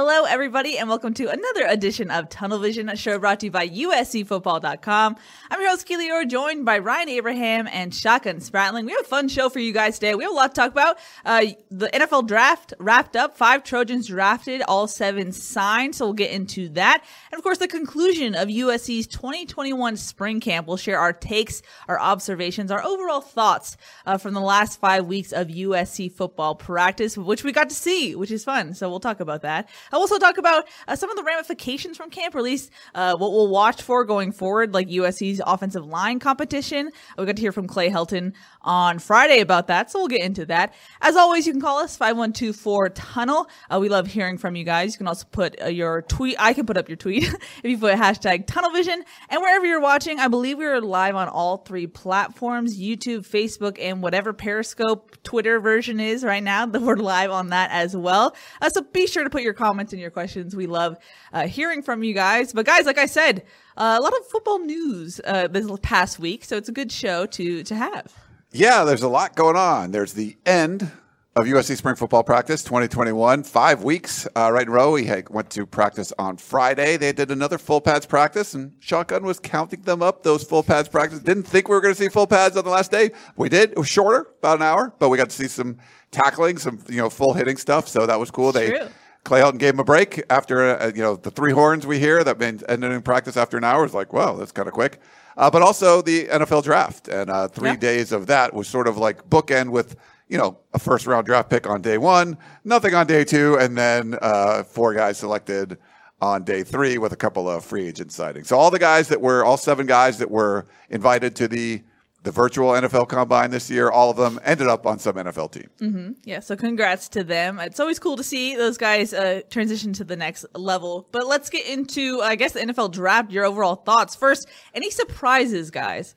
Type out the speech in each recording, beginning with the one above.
Hello, everybody, and welcome to another edition of Tunnel Vision, a show brought to you by USCFootball.com. I'm your host, Keely Eure, joined by Ryan Abraham and Shotgun Spratling. We have a fun show for you guys today. We have a lot to talk about. Uh, the NFL draft wrapped up, five Trojans drafted, all seven signed, so we'll get into that. And of course, the conclusion of USC's 2021 spring camp. We'll share our takes, our observations, our overall thoughts uh, from the last five weeks of USC football practice, which we got to see, which is fun. So we'll talk about that. I'll also talk about uh, some of the ramifications from camp, or at least uh, what we'll watch for going forward, like USC's offensive line competition. We got to hear from Clay Helton on Friday about that, so we'll get into that. As always, you can call us 5124 Tunnel. Uh, we love hearing from you guys. You can also put uh, your tweet. I can put up your tweet if you put hashtag Tunnel Vision. And wherever you're watching, I believe we are live on all three platforms YouTube, Facebook, and whatever Periscope Twitter version is right now. We're live on that as well. Uh, so be sure to put your comments and your questions. We love uh, hearing from you guys. But guys, like I said, uh, a lot of football news uh, this past week, so it's a good show to to have. Yeah, there's a lot going on. There's the end of USC spring football practice 2021, five weeks uh, right in a row. We had, went to practice on Friday. They did another full pads practice, and Shotgun was counting them up. Those full pads practice. Didn't think we were going to see full pads on the last day. We did. It was shorter, about an hour, but we got to see some tackling, some you know full hitting stuff. So that was cool. They True. Clay Helton gave him a break after uh, you know the three horns we hear that been ended in practice after an hour. It's like, wow, that's kind of quick. Uh, but also the NFL draft and uh, three Yeah. days of that was sort of like bookend with you know a first round draft pick on day one, nothing on day two, and then uh, four guys selected on day three with a couple of free agent sightings. So all the guys that were all seven guys that were invited to the the virtual NFL combine this year, all of them ended up on some NFL team. Yeah, so congrats to them. It's always cool to see those guys uh, transition to the next level. But let's get into, I guess, the NFL draft. Your overall thoughts first. Any surprises, guys?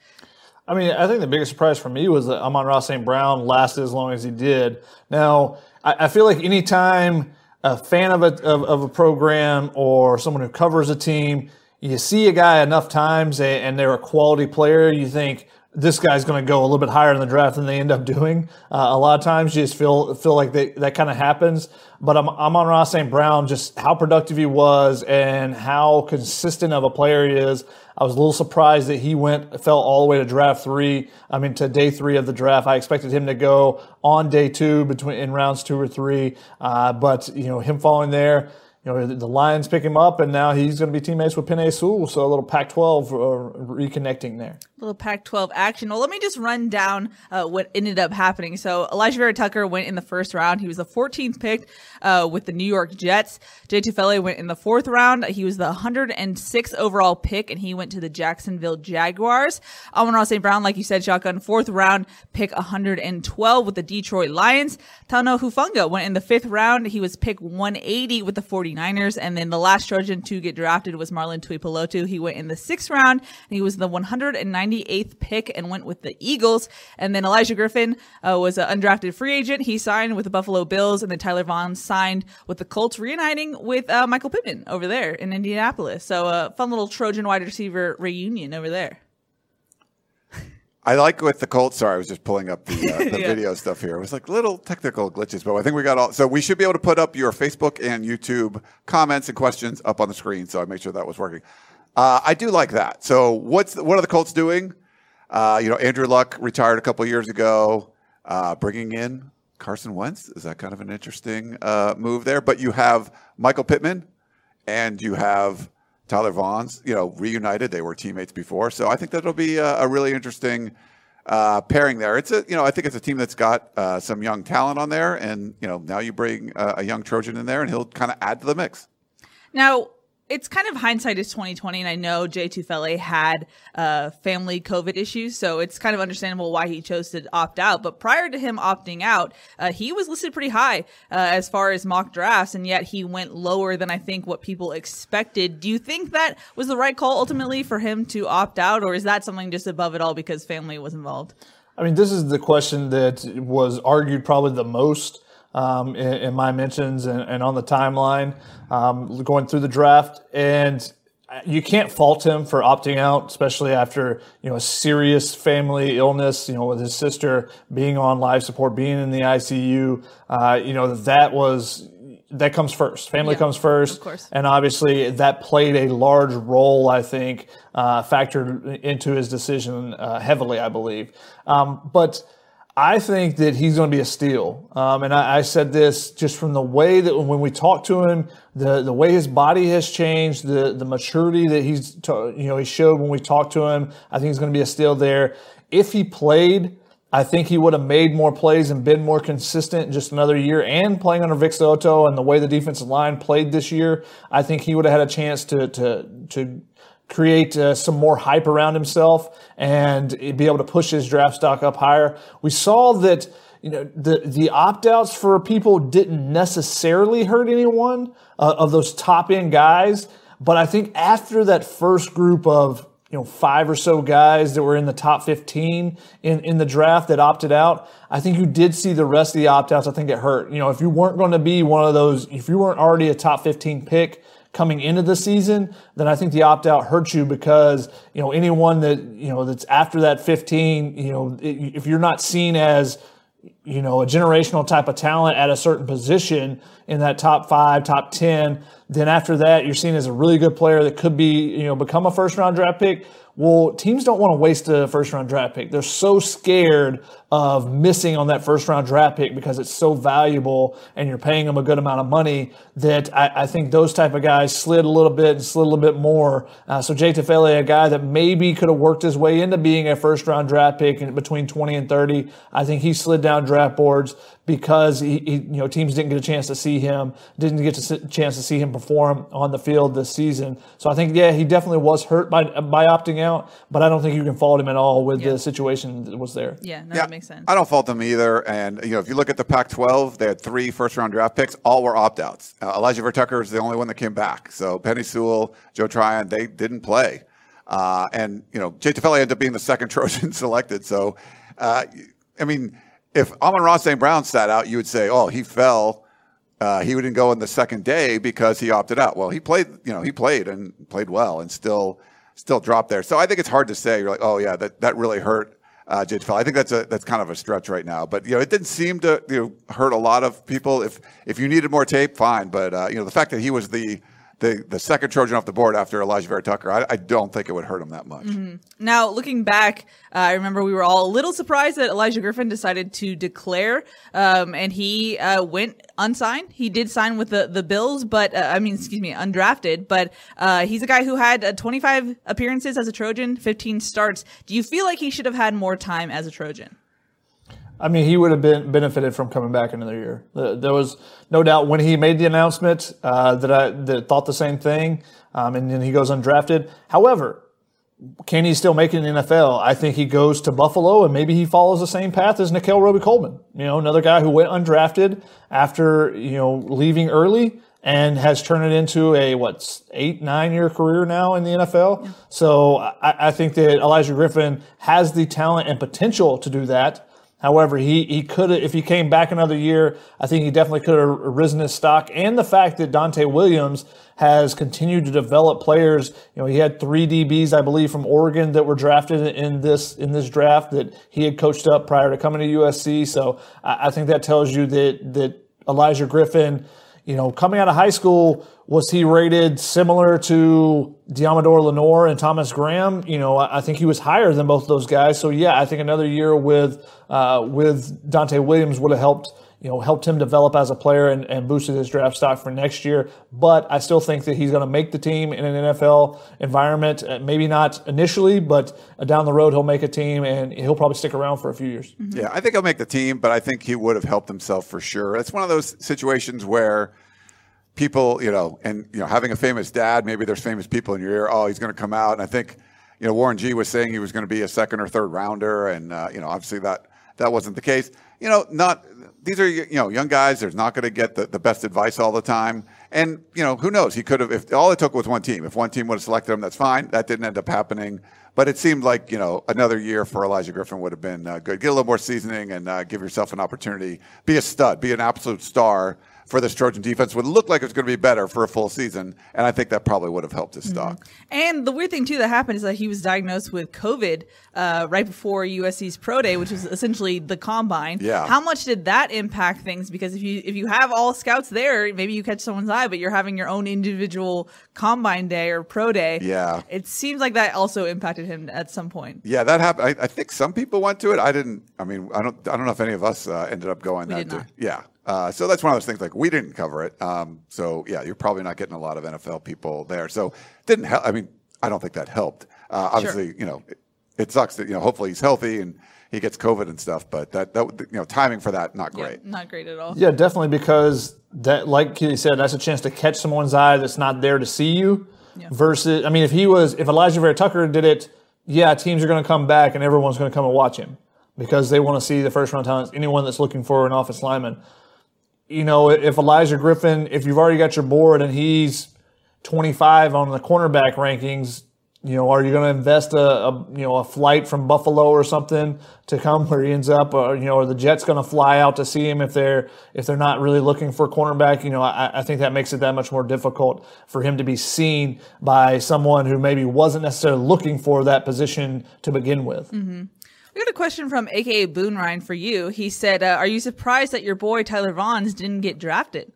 I mean, I think the biggest surprise for me was that Amon-Ra St. Brown lasted as long as he did. Now, I, I feel like anytime a fan of a, of, of a program or someone who covers a team, you see a guy enough times and, and they're a quality player, you think this guy's going to go a little bit higher in the draft than they end up doing. Uh, a lot of times you just feel feel like they, that kind of happens. But I'm, Amon-Ra St. Brown, just how productive he was and how consistent of a player he is. I was a little surprised that he went fell all the way to draft three. I mean to day three of the draft. I expected him to go on day two between in rounds two or three. Uh, but you know him falling there. You know the Lions pick him up, and now he's going to be teammates with Penei Sewell. So a little Pac-12 uh, reconnecting there. A little Pac-12 action. Well, let me just run down uh, what ended up happening. So Alijah Vera-Tucker went in the first round. He was the 14th pick uh, with the New York Jets. Jay Tufele went in the fourth round. He was the 106th overall pick, and he went to the Jacksonville Jaguars. Amon-Ra St. Brown, like you said, shotgun fourth round pick 112 with the Detroit Lions. Tano Hufanga went in the fifth round. He was pick 180 with the 49ers, and then the last Trojan to get drafted was Marlon Tuipulotu. He went in the sixth round, and he was the 198th pick and went with the Eagles. And then Elijah Griffin uh, was an undrafted free agent. He signed with the Buffalo Bills, and then Tyler Vaughn signed with the Colts, reuniting with uh, Michael Pittman over there in Indianapolis. So a uh, fun little Trojan wide receiver reunion over there. I like with the Colts. Sorry, I was just pulling up the, uh, the Yeah. video stuff here. It was like little technical glitches, but I think we got all. So we should be able to put up your Facebook and YouTube comments and questions up on the screen. So I made sure that was working. Uh, I do like that. So what's what are the Colts doing? Uh, you know, Andrew Luck retired a couple years ago, uh, bringing in Carson Wentz. Is that kind of an interesting uh, move there? But you have Michael Pittman, and you have Tyler Vaughn's, you know, reunited. They were teammates before, so I think that'll be a, a really interesting uh, pairing there. It's a, you know, I think it's a team that's got uh, some young talent on there, and you know, now you bring uh, a young Trojan in there, and he'll kind of add to the mix. Now, it's kind of hindsight is 2020, and I know Jay Tufele had uh, family COVID issues, so it's kind of understandable why he chose to opt out. But prior to him opting out, uh, he was listed pretty high uh, as far as mock drafts, and yet he went lower than I think what people expected. Do you think that was the right call ultimately for him to opt out, or is that something just above it all because family was involved? I mean, this is the question that was argued probably the most um, in, in my mentions and, and on the timeline um, going through the draft. And you can't fault him for opting out, especially after you know a serious family illness. You know, with his sister being on life support, being in the ICU. Uh, you know that was that comes first. Family Yeah, comes first, of course. and obviously that played a large role. I think uh, factored into his decision uh, heavily. I believe, um, but. I think that he's going to be a steal. Um, and I, I said this just from the way that when we talked to him, the, the way his body has changed, the, the maturity that he's, you know, he showed when we talked to him. I think he's going to be a steal there. If he played, I think he would have made more plays and been more consistent just another year. And playing under Vic So'oto and the way the defensive line played this year, I think he would have had a chance to, to, to create uh, some more hype around himself and be able to push his draft stock up higher. We saw that you know the the opt outs for people didn't necessarily hurt anyone uh, of those top end guys, but I think after that first group of you know five or so guys that were in the top 15 in, in the draft that opted out i think you did see the rest of the opt-outs. I think it hurt. You know if you weren't going to be one of those if you weren't already a top 15 pick coming into the season, then I think the opt out hurts you because you know anyone that you know that's after that 15, you know, if you're not seen as you know a generational type of talent at a certain position in that top five, top 10, then after that you're seen as a really good player that could be you know become a first round draft pick. Well, teams don't want to waste a first round draft pick. They're so scared of missing on that first round draft pick because it's so valuable and you're paying them a good amount of money that I, I think those type of guys slid a little bit and slid a little bit more. Uh, so Jay Tufele, a guy that maybe could have worked his way into being a first round draft pick in between 20 and 30, I think he slid down draft boards because he, he you know teams didn't get a chance to see him, didn't get a chance to see him perform on the field this season. So I think yeah, he definitely was hurt by by opting out, but I don't think you can fault him at all with Yeah. the situation that was there. Yeah, no, Yeah, that makes sense. I don't fault them either. And you know, if you look at the Pac-12, they had three first-round draft picks. All were opt-outs. Uh, Alijah Vera-Tucker is the only one that came back. So Penei Sewell, Joe Tryon, they didn't play. Uh, and you know, Jay Tufele ended up being the second Trojan selected. So, uh, I mean, if Amon-Ra St. Brown sat out, you would say, "Oh, he fell." Uh, he wouldn't go in the second day because he opted out. Well, he played, you know, he played and played well, and still, still dropped there. So I think it's hard to say. You're like, oh yeah, that that really hurt uh, Tufele. I think that's a that's kind of a stretch right now. But you know, it didn't seem to you know, hurt a lot of people. If if you needed more tape, fine. But uh, you know, the fact that he was the the, the second Trojan off the board after Alijah Vera-Tucker, I, I don't think it would hurt him that much. Now, looking back, uh, I remember we were all a little surprised that Elijah Griffin decided to declare, um, and he uh, went unsigned. He did sign with the, the Bills, but uh, I mean, excuse me, undrafted. But uh, he's a guy who had uh, 25 appearances as a Trojan, 15 starts. Do you feel like he should have had more time as a Trojan? I mean, he would have been benefited from coming back another year. There was no doubt when he made the announcement uh, that I that thought the same thing, um, and then he goes undrafted. However, can he still make it in the NFL? I think he goes to Buffalo and maybe he follows the same path as Nickell Robey-Coleman. You know, another guy who went undrafted after you know leaving early and has turned it into a what eight nine year career now in the NFL. So I, I think that Elijah Griffin has the talent and potential to do that. However, he, he could have, if he came back another year, I think he definitely could have risen his stock. And the fact that Donte Williams has continued to develop players. You know, he had three DBs, I believe, from Oregon that were drafted in this in this draft that he had coached up prior to coming to USC. So I, I think that tells you that that Elijah Griffin, you know, coming out of high school, was he rated similar to Deommodore Lenoir and Thomas Graham? You know, I think he was higher than both of those guys. So yeah, I think another year with uh, with Donte Williams would have helped you know, helped him develop as a player and, and boosted his draft stock for next year. But I still think that he's going to make the team in an NFL environment. Uh, maybe not initially, but uh, down the road he'll make a team and he'll probably stick around for a few years. Mm-hmm. Yeah, I think he'll make the team, but I think he would have helped himself for sure. It's one of those situations where people, you know, and you know, having a famous dad, maybe there's famous people in your ear. Oh, he's going to come out, and I think, you know, Warren G was saying he was going to be a second or third rounder, and uh, you know, obviously that that wasn't the case. You know, not these are you know young guys. They're not going to get the, the best advice all the time, and you know who knows? He could have if all it took was one team. If one team would have selected him, that's fine. That didn't end up happening, but it seemed like you know another year for Elijah Griffin would have been uh, good. Get a little more seasoning and uh, give yourself an opportunity. Be a stud. Be an absolute star for this Trojan defense would look like it was going to be better for a full season, and I think that probably would have helped his mm-hmm. stock. And the weird thing too that happened is that he was diagnosed with COVID uh, right before USC's pro day, which was essentially the combine. Yeah. How much did that impact things? Because if you if you have all scouts there, maybe you catch someone's eye, but you're having your own individual combine day or pro day. Yeah. It seems like that also impacted him at some point. Yeah, that happened. I, I think some people went to it. I didn't. I mean, I don't. I don't know if any of us uh, ended up going. We that did not. Yeah. Uh, so that's one of those things. Like we didn't cover it. Um, so yeah, you're probably not getting a lot of NFL people there. So didn't help. I mean, I don't think that helped. Uh, obviously, sure. you know, it, it, sucks that you know. Hopefully, he's healthy and he gets COVID and stuff. But that that you know, timing for that not great. Yeah, not great at all. Yeah, definitely because that, like Keely said, that's a chance to catch someone's eye that's not there to see you. Yeah. Versus, I mean, if he was, if Alijah Vera-Tucker did it, yeah, teams are going to come back and everyone's going to come and watch him because they want to see the first round talent. Anyone that's looking for an office lineman you know, if Elijah Griffin, if you've already got your board and he's 25 on the cornerback rankings, you know, are you going to invest a, a, you know a flight from Buffalo or something to come where he ends up, or you know, are the Jets going to fly out to see him if they're if they're not really looking for a cornerback? You know, I, I think that makes it that much more difficult for him to be seen by someone who maybe wasn't necessarily looking for that position to begin with. Mm-hmm. We got a question from AKA Boone Ryan for you. He said, uh, "Are you surprised that your boy Tyler Vaughns didn't get drafted?"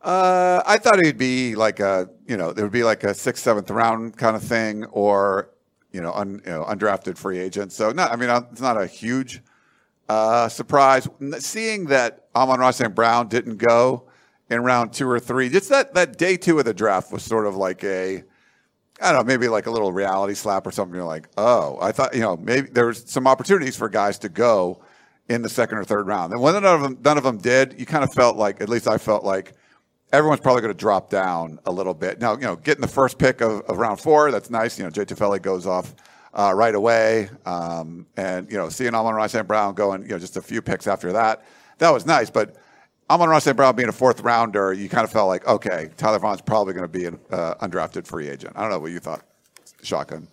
Uh, I thought he'd be like a, you know, there would be like a sixth, seventh round kind of thing, or you know, un, you know undrafted free agent. So, not, I mean, it's not a huge uh, surprise. Seeing that Amon-Ra St. Brown didn't go in round two or three, just that that day two of the draft was sort of like a I don't know, maybe like a little reality slap or something. You're like, oh, I thought, you know, maybe there's some opportunities for guys to go in the second or third round. And when none of them, none of them did, you kind of felt like, at least I felt like everyone's probably going to drop down a little bit. Now, you know, getting the first pick of, of round four, that's nice. You know, Jay Tufele goes off uh, right away. Um, and, you know, seeing Amon-Ra St. Brown going, you know, just a few picks after that, that was nice. But Amon-Ra St. Brown being a fourth rounder, you kind of felt like, okay, Tyler Vaughn's probably going to be an uh, undrafted free agent. I don't know what you thought, Shotgun.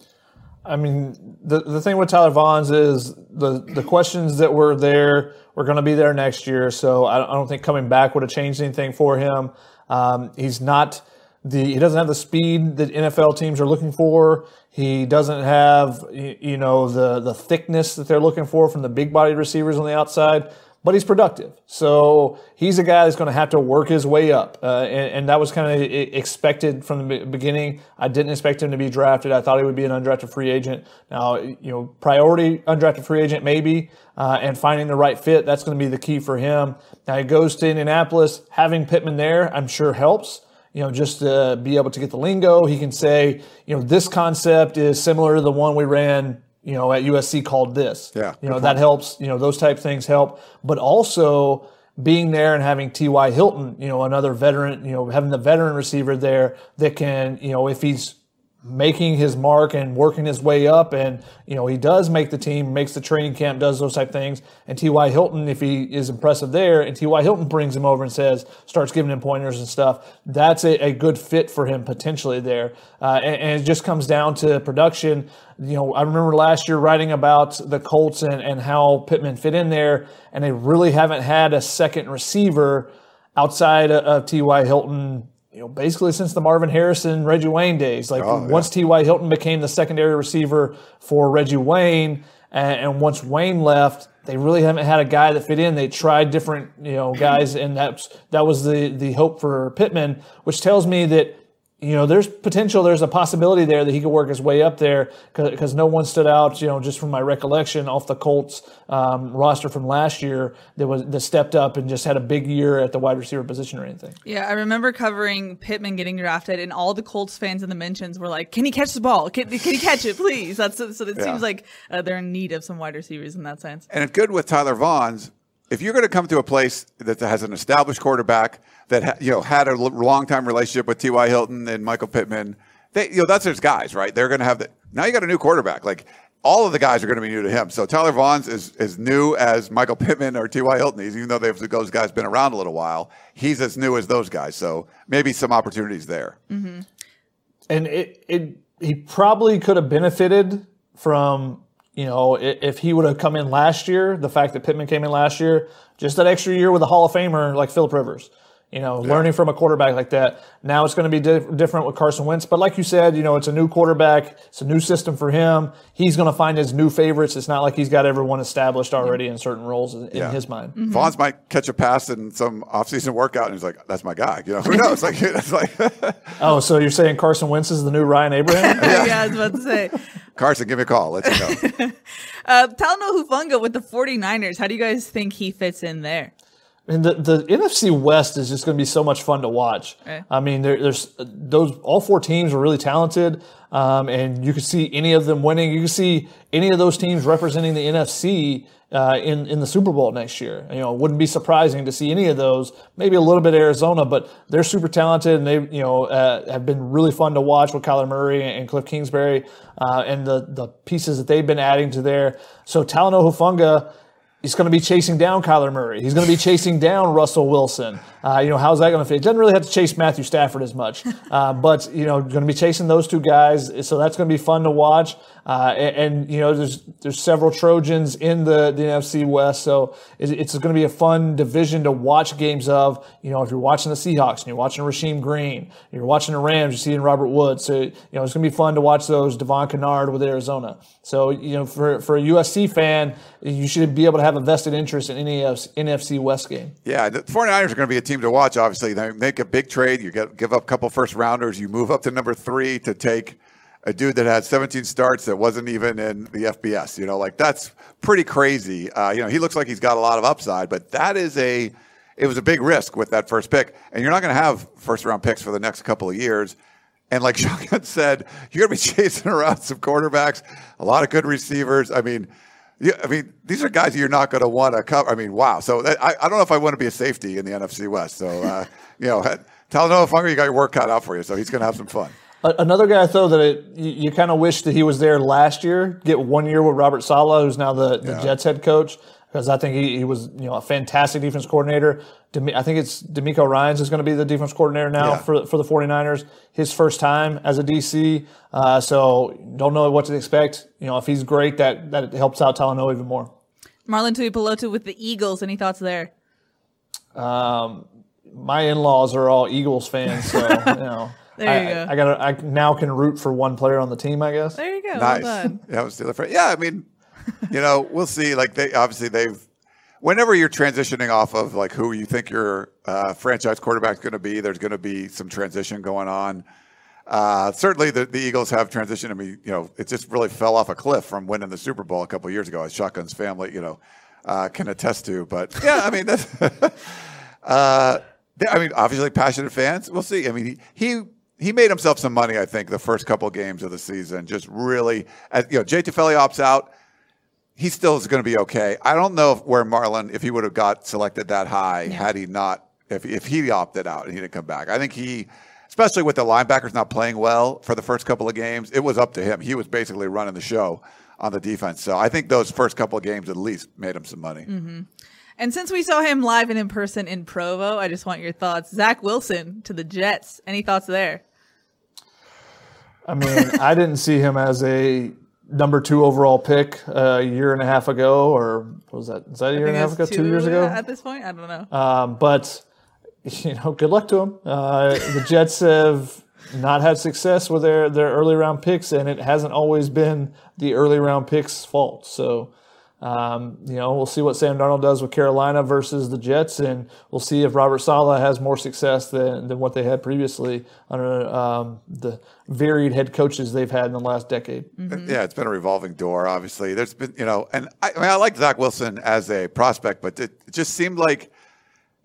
I mean, the the thing with Tyler Vaughns is the the questions that were there were going to be there next year. So I, I, don't think coming back would have changed anything for him. Um, he's not the he doesn't have the speed that NFL teams are looking for. He doesn't have you know the the thickness that they're looking for from the big bodied receivers on the outside but he's productive. So he's a guy that's going to have to work his way up. Uh, and, and, that was kind of expected from the beginning. I didn't expect him to be drafted. I thought he would be an undrafted free agent. Now, you know, priority undrafted free agent maybe, uh, and finding the right fit, that's going to be the key for him. Now he goes to Indianapolis. Having Pittman there, I'm sure helps you know, just to be able to get the lingo. He can say, you know, this concept is similar to the one we ran you know, at USC called this. Yeah. You know, that helps, you know, those type things help. But also being there and having T.Y. Hilton, you know, another veteran, you know, having the veteran receiver there that can, you know, if he's making his mark and working his way up. And, you know, he does make the team, makes the training camp, does those type things. And T.Y. Hilton, if he is impressive there, and T.Y. Hilton brings him over and says, starts giving him pointers and stuff, that's a, a good fit for him potentially there. Uh, and, and, it just comes down to production. You know, I remember last year writing about the Colts and, and how Pittman fit in there, and they really haven't had a second receiver outside of T.Y. Hilton you know, basically since the Marvin Harrison, Reggie Wayne days. Like oh, once T.Y. Hilton became the secondary receiver for Reggie Wayne, and, and, once Wayne left, they really haven't had a guy that fit in. They tried different, you know, guys, and that's that was the the hope for Pittman, which tells me that you know, there's potential, there's a possibility there that he could work his way up there because no one stood out, you know, just from my recollection off the Colts um, roster from last year that was that stepped up and just had a big year at the wide receiver position or anything. Yeah, I remember covering Pittman getting drafted, and all the Colts fans in the mentions were like, "Can he catch the ball? Can, can he catch it, please?" That's so. It yeah. seems like uh, they're in need of some wide receivers in that sense. And it's good with Tyler Vaughns if you're going to come to a place that has an established quarterback that you know had a long time relationship with T.Y. Hilton and Michael Pittman, they you know that's his guys, right? They're going to have the now you got a new quarterback. Like all of the guys are going to be new to him. So Tyler Vaughns is as new as Michael Pittman or T.Y. Hilton is, even though they've those guys been around a little while. He's as new as those guys. So maybe some opportunities there. Mm-hmm. And it, it he probably could have benefited from you know, if he would have come in last year, the fact that Pittman came in last year, just that extra year with a Hall of Famer like Philip Rivers, you know, yeah. learning from a quarterback like that. Now it's going to be di- different with Carson Wentz. But like you said, you know, it's a new quarterback. It's a new system for him. He's going to find his new favorites. It's not like he's got everyone established already in certain roles in, yeah. his mind. mm hmm Vaughns might catch a pass in some offseason workout and he's like, that's my guy. You know, who knows? like, it's like oh, so you're saying Carson Wentz is the new Ryan Abraham? yeah. yeah, I was about to say. Carson, give me a call. Let's go. uh, Talanoa Hufanga with the 49ers. How do you guys think he fits in there? And the, the NFC West is just going to be so much fun to watch. Okay. I mean, there, there's those all four teams are really talented, um, and you can see any of them winning. You can see any of those teams representing the NFC uh, in in the Super Bowl next year. You know, it wouldn't be surprising to see any of those. Maybe a little bit Arizona, but they're super talented, and they you know uh, have been really fun to watch with Kyler Murray and Cliff Kingsbury, uh, and the the pieces that they've been adding to there. So Talanoa Hufanga He's going to be chasing down Kyler Murray. He's going to be chasing down Russell Wilson. Uh, you know, how's that going to fit? He doesn't really have to chase Matthew Stafford as much, uh, but you know, going to be chasing those two guys. So that's going to be fun to watch. Uh, and, and, you know, there's there's several Trojans in the, the NFC West, so it's, it's going to be a fun division to watch games of. You know, if you're watching the Seahawks and you're watching Rasheem Green, you're watching the Rams, you're seeing Robert Woods. So you know, it's going to be fun to watch those Devon Kennard with Arizona. So you know, for for a USC fan, you should be able to have a vested interest in any NFC West game. Yeah, the 49ers are going to be a team to watch. Obviously, they make a big trade. You get give up a couple first rounders. You move up to number three to take a dude that had 17 starts that wasn't even in the FBS. You know, like that's pretty crazy. Uh, you know, he looks like he's got a lot of upside, but that is a it was a big risk with that first pick, and you're not going to have first round picks for the next couple of years. And like Shotgun said, you're going to be chasing around some quarterbacks, a lot of good receivers. I mean. Yeah, I mean, these are guys you're not going to want to cover. I mean, wow. So that, I, I don't know if I want to be a safety in the NFC West. So, uh, you know, Talanoa Hufanga, you got your work cut out for you. So he's going to have some fun. Another guy, though, that it, you, you kind of wish that he was there last year. Get one year with Robert Saleh, who's now the, the yeah. Jets head coach, because I think he, he, was you know a fantastic defense coordinator. I think it's DeMeco Ryans is going to be the defense coordinator now yeah. for for the 49ers. His first time as a DC, uh, so don't know what to expect. You know, if he's great, that that helps out Talanoa even more. Marlon Tuipulotu with the Eagles. Any thoughts there? Um, my in-laws are all Eagles fans, so you know. There you I, go. I, got. I now can root for one player on the team. I guess. There you go. Nice. Well done. yeah, was Steeler fan. Yeah, I mean, you know, we'll see. Like they obviously they've. Whenever you're transitioning off of like who you think your uh, franchise quarterback is going to be, there's going to be some transition going on. Uh, certainly, the, the Eagles have transitioned. I mean, you know, it just really fell off a cliff from winning the Super Bowl a couple years ago. As Shotgun's family, you know, uh, can attest to. But yeah, I mean, that's, uh, I mean, obviously passionate fans. We'll see. I mean, he, he he made himself some money, I think, the first couple games of the season. Just really, you know, Jay Tufele opts out. He still is going to be okay. I don't know if, where Marlon, if he would have got selected that high, yeah. had he not, if if he opted out and he didn't come back. I think he, especially with the linebackers not playing well for the first couple of games, it was up to him. He was basically running the show on the defense. So I think those first couple of games at least made him some money. Mm-hmm. And since we saw him live and in person in Provo, I just want your thoughts. Zach Wilson to the Jets. Any thoughts there? I mean, I didn't see him as a number two overall pick a year and a half ago, or was that? Is that a year and a half ago? Two, two, years ago? At this point, I don't know. Um, but you know, good luck to him. Uh, the Jets have not had success with their their early round picks, and it hasn't always been the early round picks' fault. So um, you know, we'll see what Sam Darnold does with Carolina versus the Jets, and we'll see if Robert Saleh has more success than, than what they had previously under um, the varied head coaches they've had in the last decade. Mm-hmm. Yeah, it's been a revolving door, obviously. There's been, you know, and I, I mean, I like Zach Wilson as a prospect, but it, it just seemed like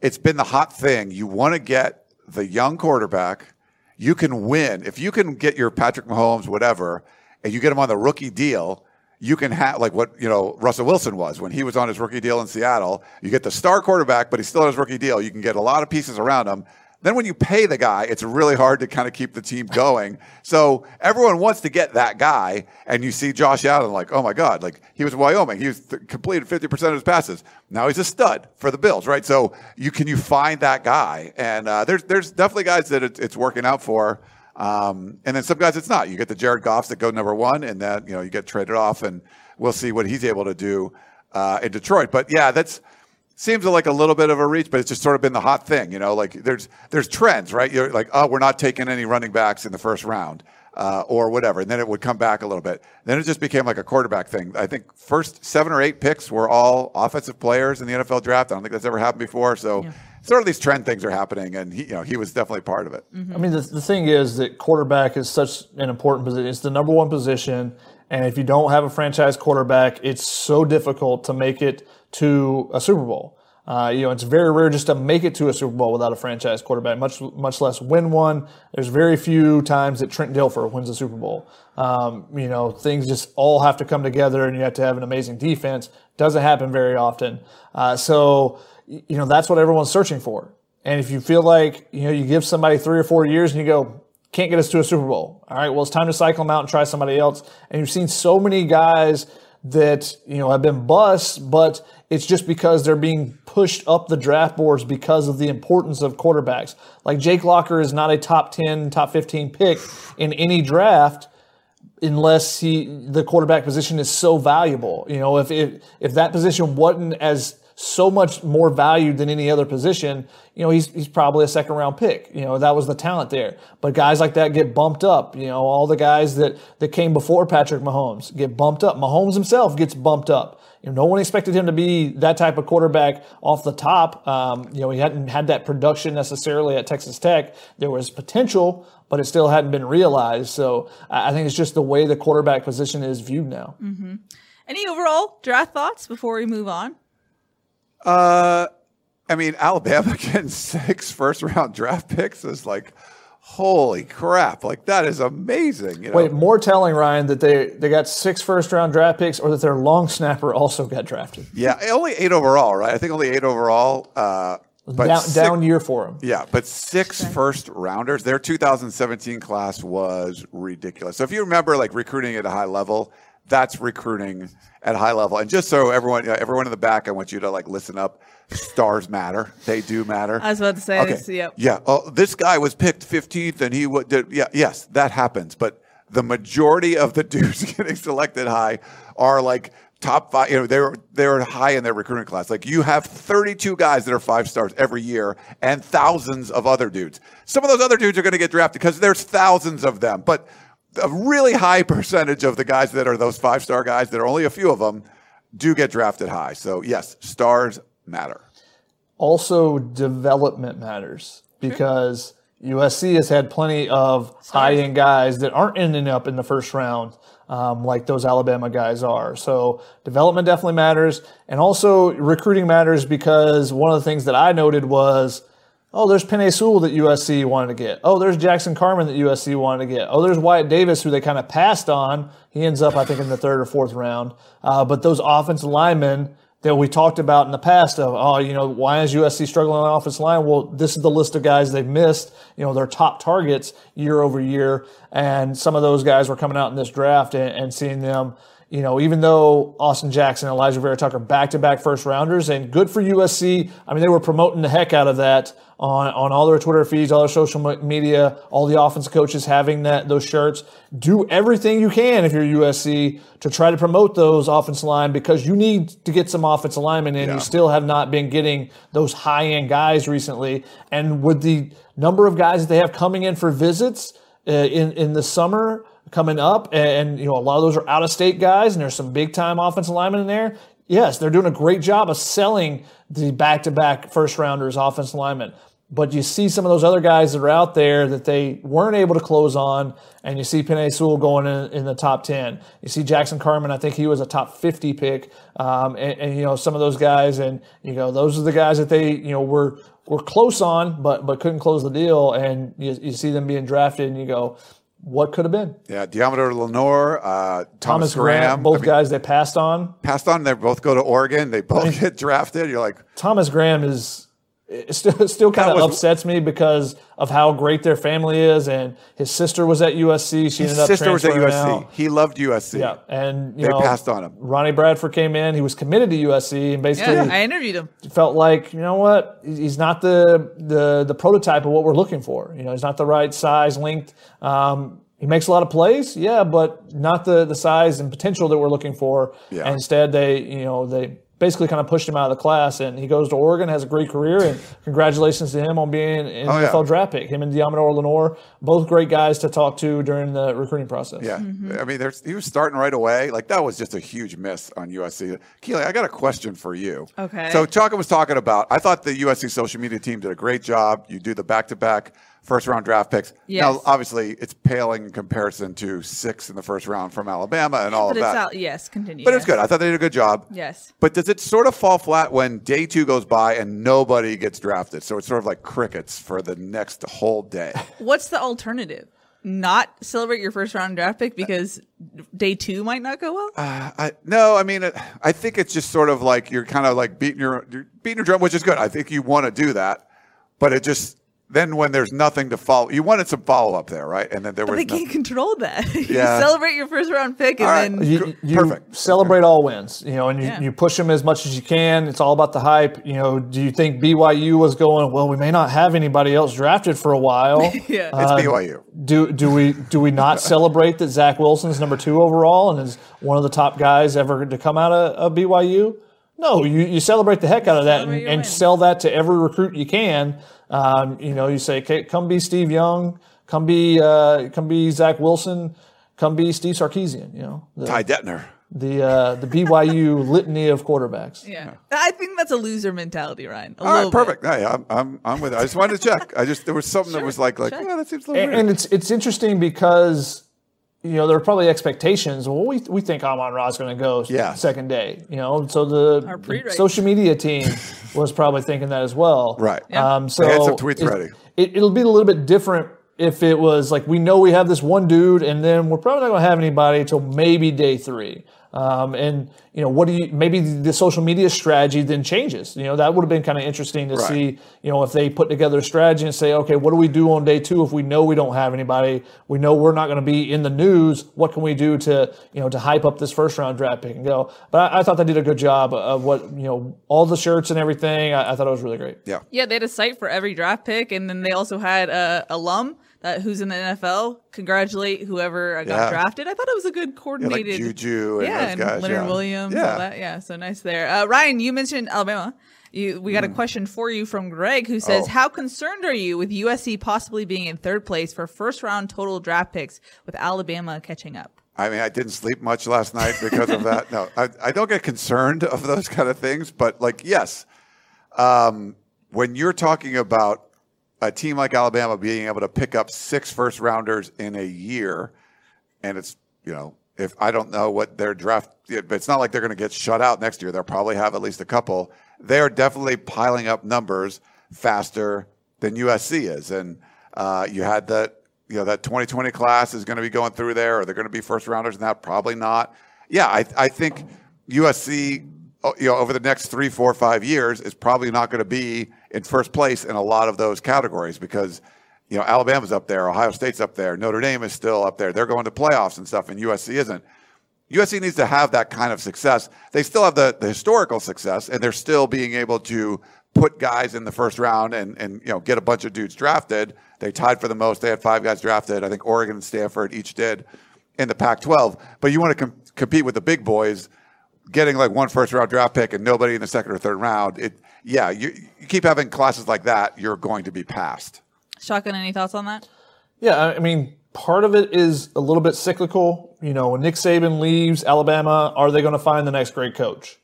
it's been the hot thing. You want to get the young quarterback. You can win. If you can get your Patrick Mahomes, whatever, and you get him on the rookie deal – you can have like what you know Russell Wilson was when he was on his rookie deal in Seattle. You get the star quarterback, but he's still on his rookie deal. You can get a lot of pieces around him. Then when you pay the guy, it's really hard to kind of keep the team going. so everyone wants to get that guy, and you see Josh Allen like, oh my god, like he was in Wyoming, he was th- completed fifty percent of his passes. Now he's a stud for the Bills, right? So you can you find that guy, and uh, there's there's definitely guys that it, it's working out for. Um, and then some guys it's not. You get the Jared Goffs that go number one, and then you know you get traded off, and we'll see what he's able to do uh, in Detroit. But yeah, that's seems like a little bit of a reach, but it's just sort of been the hot thing. You know, like there's there's trends, right? You're like, oh, we're not taking any running backs in the first round. Uh, or whatever, and then it would come back a little bit. Then it just became like a quarterback thing. I think first seven or eight picks were all offensive players in the NFL draft. I don't think that's ever happened before. So yeah sort of these trend things are happening, and he, you know, he was definitely part of it. Mm-hmm. I mean, the, the thing is that quarterback is such an important position. It's the number one position, and if you don't have a franchise quarterback, it's so difficult to make it to a Super Bowl. Uh, you know, it's very rare just to make it to a Super Bowl without a franchise quarterback, much much less win one. There's very few times that Trent Dilfer wins a Super Bowl. Um, you know, things just all have to come together, and you have to have an amazing defense. Doesn't happen very often. Uh, so you know, that's what everyone's searching for. And if you feel like, you know, you give somebody three or four years and you go, can't get us to a Super Bowl. All right, well, it's time to cycle them out and try somebody else. And you've seen so many guys that, you know, have been busts, but it's just because they're being pushed up the draft boards because of the importance of quarterbacks. Like Jake Locker is not a top 10, top 15 pick in any draft unless he the quarterback position is so valuable. You know, if if, if that position wasn't as so much more valued than any other position, you know, he's, he's probably a second round pick. You know, that was the talent there. But guys like that get bumped up. You know, all the guys that, that came before Patrick Mahomes get bumped up. Mahomes himself gets bumped up. You know, no one expected him to be that type of quarterback off the top. Um, you know, he hadn't had that production necessarily at Texas Tech. There was potential, but it still hadn't been realized. So I think it's just the way the quarterback position is viewed now. Mm-hmm. Any overall draft thoughts before we move on? Uh, I mean, Alabama getting six first round draft picks is like, holy crap! Like that is amazing. You know? Wait, more telling, Ryan, that they they got six first round draft picks, or that their long snapper also got drafted. Yeah, only eight overall, right? I think only eight overall. Uh, but down, six, down, year for them. Yeah, but six first rounders. Their 2017 class was ridiculous. So if you remember, like recruiting at a high level, that's recruiting at high level. And just so everyone, everyone in the back, I want you to like listen up. Stars matter; they do matter. I was about to say, okay. this, yep. yeah. Oh, this guy was picked 15th, and he would. Did, yeah, yes, that happens. But the majority of the dudes getting selected high are like top five. You know, they're they're high in their recruiting class. Like you have 32 guys that are five stars every year, and thousands of other dudes. Some of those other dudes are going to get drafted because there's thousands of them. But a really high percentage of the guys that are those five star guys, there are only a few of them, do get drafted high. So, yes, stars matter. Also, development matters because USC has had plenty of high end guys that aren't ending up in the first round. Um, like those Alabama guys are. So development definitely matters. And also recruiting matters because one of the things that I noted was Oh, there's Penei Sewell that USC wanted to get. Oh, there's Jackson Carman that USC wanted to get. Oh, there's Wyatt Davis who they kind of passed on. He ends up, I think, in the third or fourth round. Uh, but those offensive linemen that we talked about in the past of, oh, you know, why is USC struggling on the offensive line? Well, this is the list of guys they've missed, you know, their top targets year over year. And some of those guys were coming out in this draft and, and seeing them, you know, even though Austin Jackson and Alijah Vera-Tucker back to back first rounders and good for USC. I mean, they were promoting the heck out of that on, on all their Twitter feeds, all their social media, all the offensive coaches having that those shirts. Do everything you can if you're USC to try to promote those offensive line because you need to get some offensive linemen in. Yeah. You still have not been getting those high end guys recently. And with the number of guys that they have coming in for visits uh, in in the summer coming up, and you know a lot of those are out of state guys, and there's some big time offensive linemen in there. Yes, they're doing a great job of selling the back to back first rounders offensive linemen. But you see some of those other guys that are out there that they weren't able to close on, and you see Penei Sewell going in, in the top 10. You see Jackson Carman, I think he was a top 50 pick. Um, and, and, you know, some of those guys, and, you know, those are the guys that they, you know, were, were close on, but, but couldn't close the deal. And you, you see them being drafted, and you go, what could have been? Yeah, Deommodore Lenoir, uh, Thomas, Thomas Graham, Graham, both I mean, guys they passed on. passed on. They both go to Oregon. They both get drafted. You're like, Thomas Graham is it still still kind of was- upsets me because of how great their family is, and his sister was at USC. She his ended up sister was at USC. out. He loved USC. Yeah, and you They know, passed on him. Ronnie Bradford came in. He was committed to USC, and basically Yeah, I interviewed him. felt like you know what he's not the the the prototype of what we're looking for. You know, he's not the right size, length. Um, he makes a lot of plays, yeah, but not the the size and potential that we're looking for. Yeah. And instead, they you know they basically kind of pushed him out of the class, and he goes to Oregon, has a great career, and congratulations to him on being an Oh, yeah. NFL draft pick. Him and Deommodore Lenoir, both great guys to talk to during the recruiting process. Yeah, mm-hmm. I mean, there's he was starting right away. Like that was just a huge miss on USC. Keely, I got a question for you. Okay. So Chaka was talking about. I thought the USC social media team did a great job. You do the back-to-back first round draft picks. Yes. Now, obviously, it's paling in comparison to six in the first round from Alabama and all But of it's that. out. Yes, continue. But it's yes. good. I thought they did a good job. Yes. But does it sort of fall flat when day two goes by and nobody gets drafted? So it's sort of like crickets for the next whole day. What's the alternative? Not celebrate your first round draft pick because day two might not go well. Uh, I, no, I mean, I think it's just sort of like you're kind of like beating your you're beating your drum, which is good. I think you want to do that, but it just then when there's nothing to follow, you wanted some follow up there, right? And then there but was they no- can't control that. you Yeah. celebrate your first round pick and All right. then you, you Perfect. celebrate all wins, you know, and you, Yeah. you push them as much as you can. It's all about the hype. You know, do you think BYU was going, well, we may not have anybody else drafted for a while. yeah. it's uh, BYU. Do do we do we not celebrate that Zach Wilson's number two overall and is one of the top guys ever to come out of, of BYU? No, you, you celebrate the heck out of that and, and sell that to every recruit you can. Um, you know, you say, okay, come be Steve Young, come be uh, come be Zach Wilson, come be Steve Sarkisian. You know, the Ty Detmer. the, uh, the BYU litany of quarterbacks. yeah. I think that's a loser mentality, Ryan. A All right, little bit. perfect. Hey, I'm, I'm, I'm with it. I just wanted to check. I just there was something that was like like check. oh, that seems a little And, weird. and it's it's interesting because you know there are probably expectations. Well, we we think Amon Ra is going to go Yeah. second day. You know, so the, the social media team was probably thinking that as well. Right. Yeah. Um, so They had some tweets it- ready. It, it'll be a little bit different if it was like we know we have this one dude, and then we're probably not going to have anybody until maybe day three. Um, and you know, what do you? Maybe the social media strategy then changes. You know, that would have been kind of interesting to Right. see. You know, if they put together a strategy and say, okay, what do we do on day two if we know we don't have anybody? We know we're not going to be in the news. What can we do to you know to hype up this first round draft pick and go? But I, I thought they did a good job of what you know, all the shirts and everything. I, I thought it was really great. yeah. Yeah, they had a site for every draft pick, and then they also had a alum that who's in the NFL congratulate whoever uh, got Yeah. drafted. I thought it was a good Yeah, like coordinated. Juju and yeah, guys. Leonard yeah. Williams, Yeah. all that. Yeah, so nice there. Uh, Ryan, you mentioned Alabama. You, we got a question for you from Greg who says, Mm. Oh. How concerned are you with USC possibly being in third place for first round total draft picks with Alabama catching up? I mean, I didn't sleep much last night because of that. No, I, I don't get concerned of those kind of things, but like, yes, um, when you're talking about a team like Alabama being able to pick up six first rounders in a year, and it's you know, if I don't know what their draft, but it's not like they're going to get shut out next year. They'll probably have at least a couple. They're definitely piling up numbers faster than USC is, and uh, you had that you know that 2020 class is going to be going through there, or they're going to be first rounders, in that probably not. Yeah, I, I think USC oh, you know, over the next three, four, five years, is probably not going to be in first place in a lot of those categories because, you know, Alabama's up there, Ohio State's up there, Notre Dame is still up there. They're going to playoffs and stuff, and USC isn't. USC needs to have that kind of success. They still have the, the historical success, and they're still being able to put guys in the first round and, and you know get a bunch of dudes drafted. They tied for the most. They had five guys drafted. I think Oregon and Stanford each did in the Pac-12. But you want to com- compete with the big boys, getting like one first round draft pick and nobody in the second or third round. It yeah, you, you keep having classes like that, you're going to be passed. Shotgun, any thoughts on that? Yeah, I mean, part of it is a little bit cyclical. You know, when Nick Saban leaves Alabama, are they going to find the next great coach?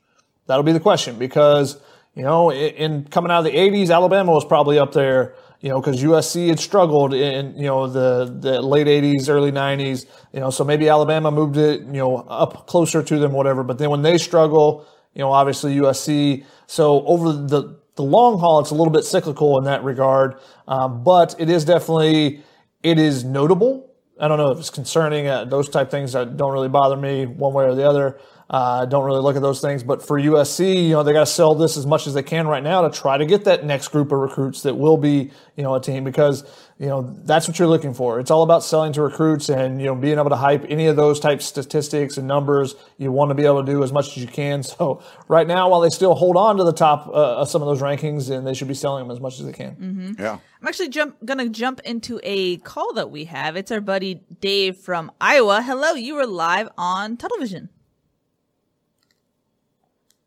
That'll be the question because, you know, in, in coming out of the 80s, Alabama was probably up there, you know, because USC had struggled in, you know, the, the late 80s, early 90s, you know, so maybe Alabama moved it, you know, up closer to them, whatever. But then when they struggle, you know, obviously USC. So over the, the long haul, it's a little bit cyclical in that regard. Um, but it is definitely, it is notable. I don't know if it's concerning. Uh, those type things that don't really bother me one way or the other. Uh, don't really look at those things. But for USC, you know, they got to sell this as much as they can right now to try to get that next group of recruits that will be, you know, a team because, you know, that's what you're looking for. It's all about selling to recruits and, you know, being able to hype any of those type statistics and numbers. You want to be able to do as much as you can. So right now, while they still hold on to the top uh, of some of those rankings, and they should be selling them as much as they can. Mm-hmm. Yeah. I'm actually jump gonna jump into a call that we have. It's our buddy Dave from Iowa. Hello, you were live on television.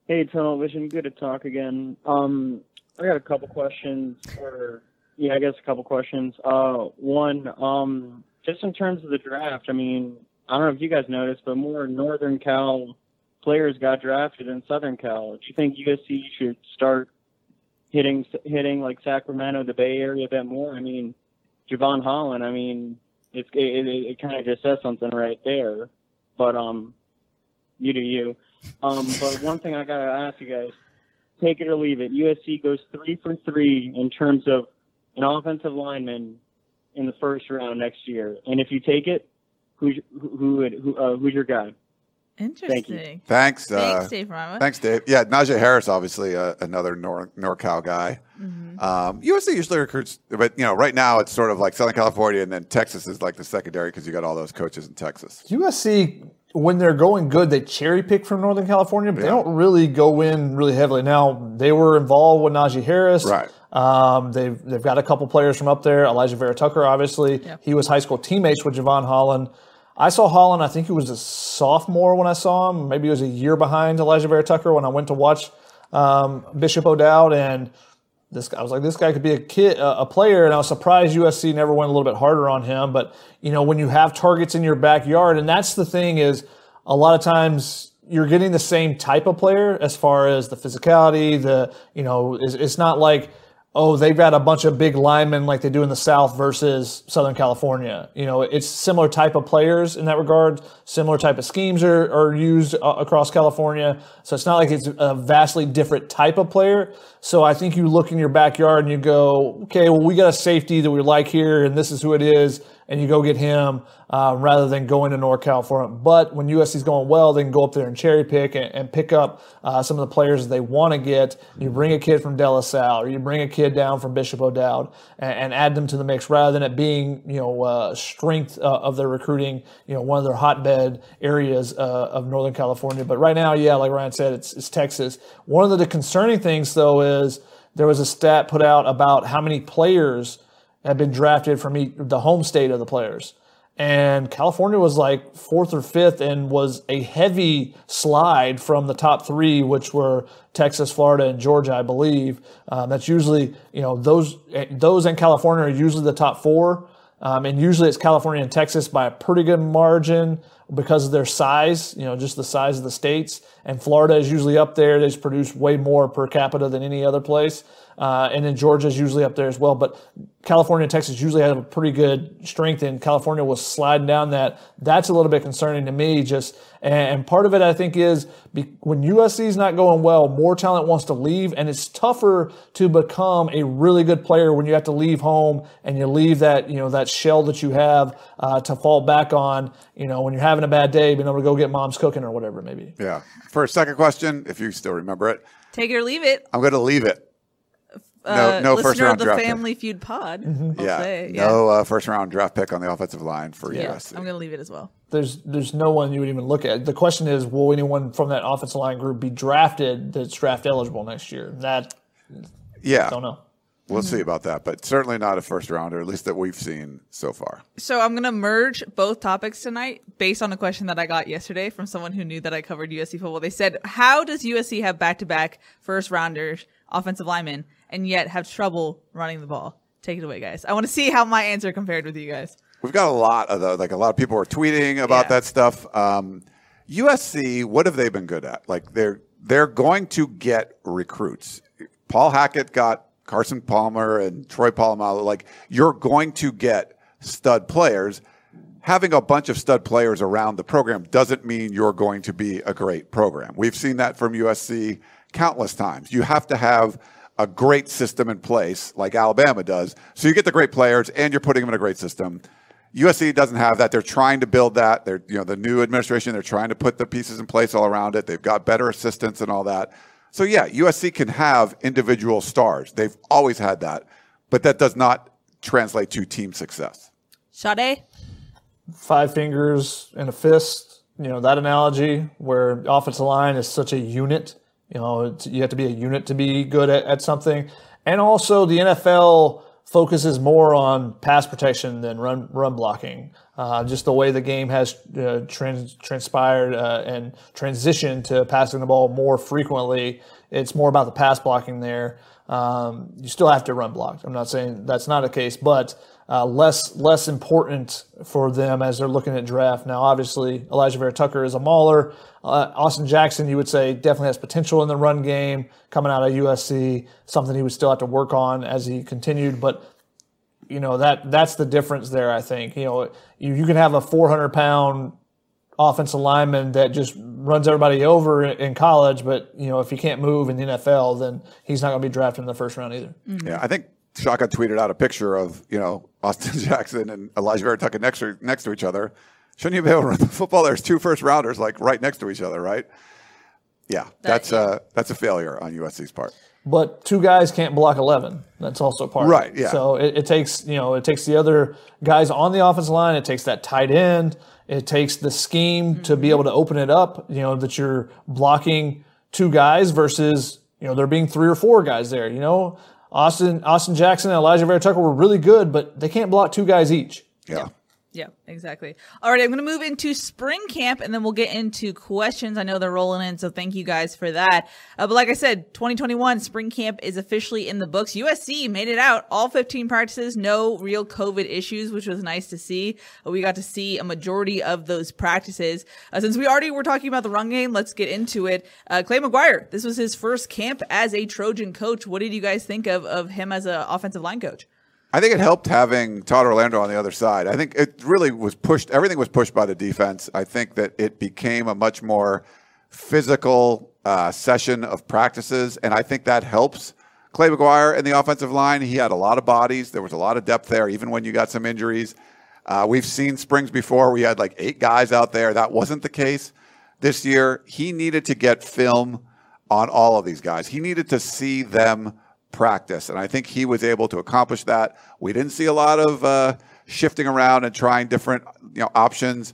Hey, Tunnel Vision, good to talk again. Um, I got a couple questions, or yeah, I guess a couple questions. Uh, one, um, just in terms of the draft, I mean, I don't know if you guys noticed, but more Northern Cal players got drafted than Southern Cal. Do you think USC should start hitting hitting like Sacramento, the Bay Area a bit more? I mean, Jevon Holland. I mean, it's, it, it, it kind of just says something right there. But um, you do you. Um, but one thing I gotta ask you guys: take it or leave it. USC goes three for three in terms of an offensive lineman in the first round next year. And if you take it, who's who, who, who uh, who's your guy? Interesting. Thanks. Uh, Thanks, Dave from Iowa. Thanks, Dave. Yeah, Najee Harris, obviously uh, another Nor- NorCal guy. Mm-hmm. Um, USC usually recruits, but you know, right now it's sort of like Southern California, and then Texas is like the secondary because you got all those coaches in Texas. USC, when they're going good, they cherry pick from Northern California, but they don't really go in really heavily. Now they were involved with Najee Harris. Right. Um, they've they've got a couple players from up there. Alijah Vera-Tucker, obviously, Yep. he was high school teammates with Jevon Holland. I saw Holland. I think he was a sophomore when I saw him. Maybe he was a year behind Alijah Vera-Tucker when I went to watch um, Bishop O'Dowd and this guy, I was like, this guy could be a kid, a a player, and I was surprised USC never went a little bit harder on him. But you know, when you have targets in your backyard, and that's the thing is, a lot of times you're getting the same type of player as far as the physicality. The you know, it's, it's not like oh they've got a bunch of big linemen like they do in the South versus Southern California. You know, it's similar type of players in that regard. Similar type of schemes are, are used uh, across California. So it's not like it's a vastly different type of player. So I think you look in your backyard and you go, okay, well, we got a safety that we like here, and this is who it is, and you go get him uh, rather than going to NorCal for him. But when USC's going well, they can go up there and cherry pick and, and pick up uh, some of the players they want to get. You bring a kid from De La Salle, or you bring a kid down from Bishop O'Dowd, and, and add them to the mix rather than it being, you know, uh, strength uh, of their recruiting, you know, one of their hotbed areas uh, of Northern California. But right now, yeah, like Ryan said, it's, it's Texas. One of the concerning things, though, is there was a stat put out about how many players have been drafted from each, the home state of the players. And California was like fourth or fifth and was a heavy slide from the top three, which were Texas, Florida, and Georgia, I believe. Um, that's usually, you know, those, those and California are usually the top four. Um, and usually it's California and Texas by a pretty good margin because of their size, you know, just the size of the states. And Florida is usually up there. They produce way more per capita than any other place. Uh, and then Georgia's usually up there as well. But California and Texas usually have a pretty good strength, and California was sliding down that. That's a little bit concerning to me. Just and part of it, I think, is when USC is not going well, more talent wants to leave, and it's tougher to become a really good player when you have to leave home and you leave that you know that shell that you have uh, to fall back on. You know, when you're having a bad day, being able to go get mom's cooking or whatever, maybe. Yeah. For a second question, if you still remember it, take it or leave it. I'm going to leave it. No, uh, no first round of the Family pick. Feud pod. Mm-hmm. Yeah, yeah, no uh, first round draft pick on the offensive line for yeah, USC. I'm going to leave it as well. There's there's no one you would even look at. The question is, will anyone from that offensive line group be drafted that's draft eligible next year? That yeah, don't know. We'll mm-hmm. see about that, but certainly not a first rounder, at least that we've seen so far. So I'm going to merge both topics tonight based on a question that I got yesterday from someone who knew that I covered USC football. They said, How does USC have back to back first rounders, offensive linemen, and yet have trouble running the ball? Take it away, guys. I want to see how my answer compared with you guys. We've got a lot of those. Like a lot of people are tweeting about yeah. that stuff. Um, USC, what have they been good at? Like they're they're going to get recruits. Paul Hackett got Carson Palmer and Troy Polamalu, like you're going to get stud players. Having a bunch of stud players around the program doesn't mean you're going to be a great program. We've seen that from USC countless times. You have to have a great system in place like Alabama does. So you get the great players and you're putting them in a great system. USC doesn't have that. They're trying to build that. They're, you know, the new administration, they're trying to put the pieces in place all around it. They've got better assistants and all that. So yeah, USC can have individual stars. They've always had that, but that does not translate to team success. Sade? Five fingers and a fist. You know, that analogy where offensive line is such a unit. You know, you have to be a unit to be good at, at something. And also the NFL focuses more on pass protection than run run blocking. Uh, just the way the game has uh, trans- transpired uh, and transitioned to passing the ball more frequently, it's more about the pass blocking there. Um, you still have to run block. I'm not saying that's not a case, but uh, less less important for them as they're looking at draft. Now, obviously, Alijah Vera-Tucker is a mauler. Uh, Austin Jackson, you would say, definitely has potential in the run game coming out of USC. Something he would still have to work on as he continued, but you know that that's the difference there. I think you know you, you can have a 400 pound offensive lineman that just runs everybody over in college, but you know if he can't move in the NFL, then he's not going to be drafted in the first round either. Mm-hmm. Yeah, I think Shaka tweeted out a picture of you know Austin Jackson and Alijah Vera-Tucker next to, next to each other. Shouldn't you be able to run the football? There's two first rounders like right next to each other, right? Yeah, that's that, yeah. Uh, that's a failure on USC's part. But two guys can't block eleven. That's also part. Right. Yeah. So it, it takes you know it takes the other guys on the offensive line. It takes that tight end. It takes the scheme mm-hmm. to be able to open it up. You know that you're blocking two guys versus you know there being three or four guys there. You know Austin Austin Jackson and Alijah Vera-Tucker were really good, but they can't block two guys each. Yeah. Yeah, exactly. All right, I'm going to move into spring camp and then we'll get into questions. I know they're rolling in, so thank you guys for that. Uh, but like I said, 2021 spring camp is officially in the books. USC made it out, all 15 practices, no real COVID issues, which was nice to see. Uh, we got to see a majority of those practices. Uh, since we already were talking about the run game, let's get into it. Uh, Clay McGuire, this was his first camp as a Trojan coach. What did you guys think of, of him as an offensive line coach? I think it helped having Todd Orlando on the other side. I think it really was pushed. Everything was pushed by the defense. I think that it became a much more physical uh, session of practices, and I think that helps Clay McGuire in the offensive line. He had a lot of bodies. There was a lot of depth there, even when you got some injuries. Uh, we've seen springs before. We had like eight guys out there. That wasn't the case this year. He needed to get film on all of these guys. He needed to see them practice. And I think he was able to accomplish that. We didn't see a lot of uh, shifting around and trying different you know options.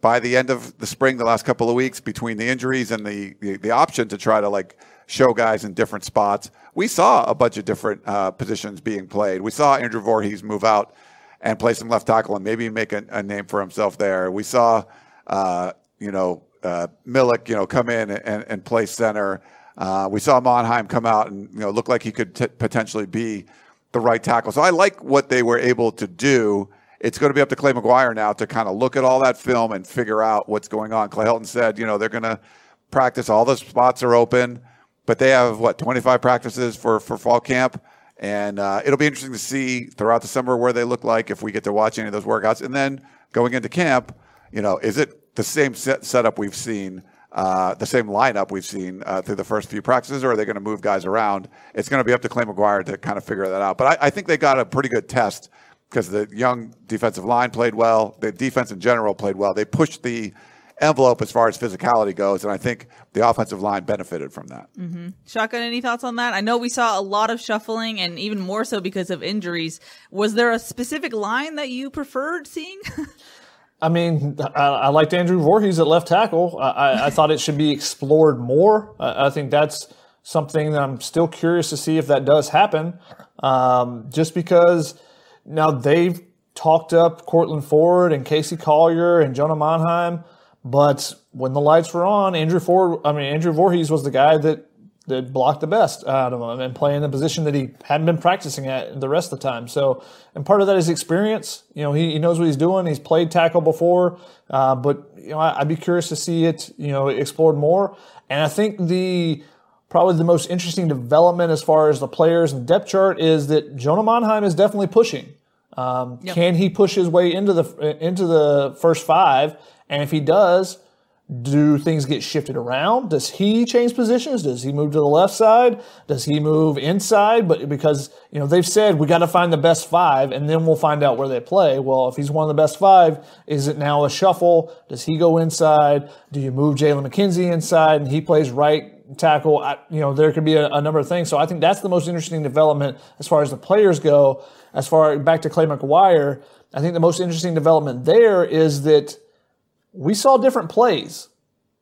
By the end of the spring, the last couple of weeks between the injuries and the, the, the option to try to like show guys in different spots, we saw a bunch of different uh, positions being played. We saw Andrew Vorhees move out and play some left tackle and maybe make a, a name for himself there. We saw, uh, you know, uh, Milek, you know, come in and, and play center. Uh, we saw Monheim come out and you know look like he could t- potentially be the right tackle. So I like what they were able to do. It's going to be up to Clay McGuire now to kind of look at all that film and figure out what's going on. Clay Helton said, you know, they're going to practice. All the spots are open. but they have what 25 practices for for fall camp. And uh, it'll be interesting to see throughout the summer where they look like if we get to watch any of those workouts. And then going into camp, you know, is it the same set, setup we've seen, uh, the same lineup we've seen uh, through the first few practices, or are they going to move guys around? It's going to be up to Clay McGuire to kind of figure that out. But I, I think they got a pretty good test because the young defensive line played well. The defense in general played well. They pushed the envelope as far as physicality goes, and I think the offensive line benefited from that. Mm-hmm. Shotgun, any thoughts on that? I know we saw a lot of shuffling, and even more so because of injuries. Was there a specific line that you preferred seeing? I mean, I, I, liked Andrew Vorhees at left tackle. I, I thought it should be explored more. I, I, think that's something that I'm still curious to see if that does happen. Um, just because now they've talked up Courtland Ford and Casey Collier and Jonah Monheim. But when the lights were on, Andrew Ford, I mean, Andrew Vorhees was the guy that, that blocked the best out of him and playing the position that he hadn't been practicing at the rest of the time. So, and part of that is experience. You know, he, he knows what he's doing. He's played tackle before. Uh, but, you know, I, I'd be curious to see it, you know, explored more. And I think the, probably the most interesting development as far as the players and depth chart is that Jonah Monheim is definitely pushing. Um, yep. Can he push his way into the into the first five? And if he does, do things get shifted around? Does he change positions? Does he move to the left side? Does he move inside? But because, you know, they've said we got to find the best five and then we'll find out where they play. Well, if he's one of the best five, is it now a shuffle? Does he go inside? Do you move Jalen McKenzie inside and he plays right tackle? I, you know, there could be a, a number of things. So I think that's the most interesting development as far as the players go. As far back to Clay McGuire, I think the most interesting development there is that we saw different plays.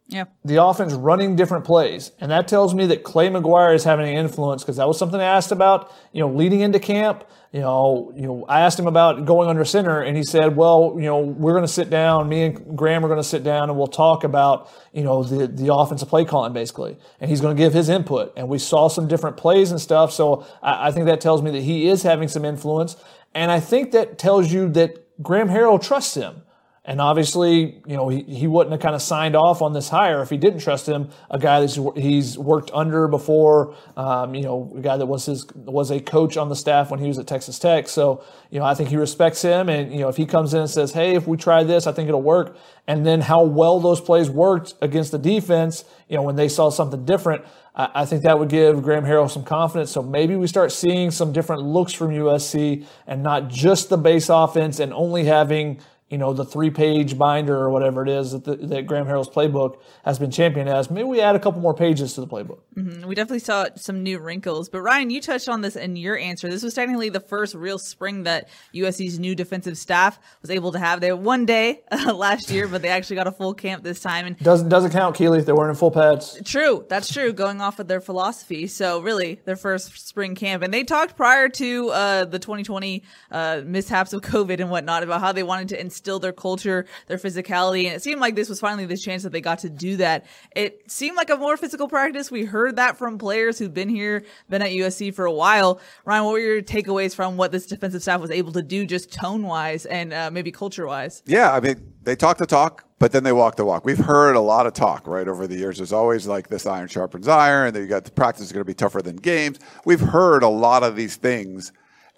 Yeah. The offense running different plays. And that tells me that Clay McGuire is having an influence because that was something I asked about, you know, leading into camp. You know, you know, I asked him about going under center and he said, well, you know, we're going to sit down, me and Graham are going to sit down and we'll talk about, you know, the, the offensive play calling basically. And he's going to give his input. And we saw some different plays and stuff. So I, I think that tells me that he is having some influence. And I think that tells you that Graham Harrell trusts him. And obviously, you know, he, he wouldn't have kind of signed off on this hire if he didn't trust him, a guy that he's worked under before, um, you know, a guy that was his, was a coach on the staff when he was at Texas Tech. So, you know, I think he respects him. And, you know, if he comes in and says, Hey, if we try this, I think it'll work. And then how well those plays worked against the defense, you know, when they saw something different, I, I think that would give Graham Harrell some confidence. So maybe we start seeing some different looks from USC and not just the base offense and only having, you know, the three page binder or whatever it is that, the, that Graham Harrell's playbook has been championed as. Maybe we add a couple more pages to the playbook. Mm-hmm. We definitely saw some new wrinkles. But Ryan, you touched on this in your answer. This was technically the first real spring that USC's new defensive staff was able to have. They had one day uh, last year, but they actually got a full camp this time. And doesn't doesn't count, Keely, if they're wearing full pads. True, that's true. Going off of their philosophy, so really their first spring camp, and they talked prior to uh, the 2020 uh, mishaps of COVID and whatnot about how they wanted to instill their culture their physicality. And it seemed like this was finally the chance that they got to do that. It seemed like a more physical practice. We heard that from players who've been here, been at USC for a while. Ryan, what were your takeaways from what this defensive staff was able to do just tone wise and uh, maybe culture wise? Yeah, I mean, they talk the talk, but then they walk the walk. We've heard a lot of talk, right, over the years. There's always like this iron sharpens iron, and then you got the practice is going to be tougher than games. We've heard a lot of these things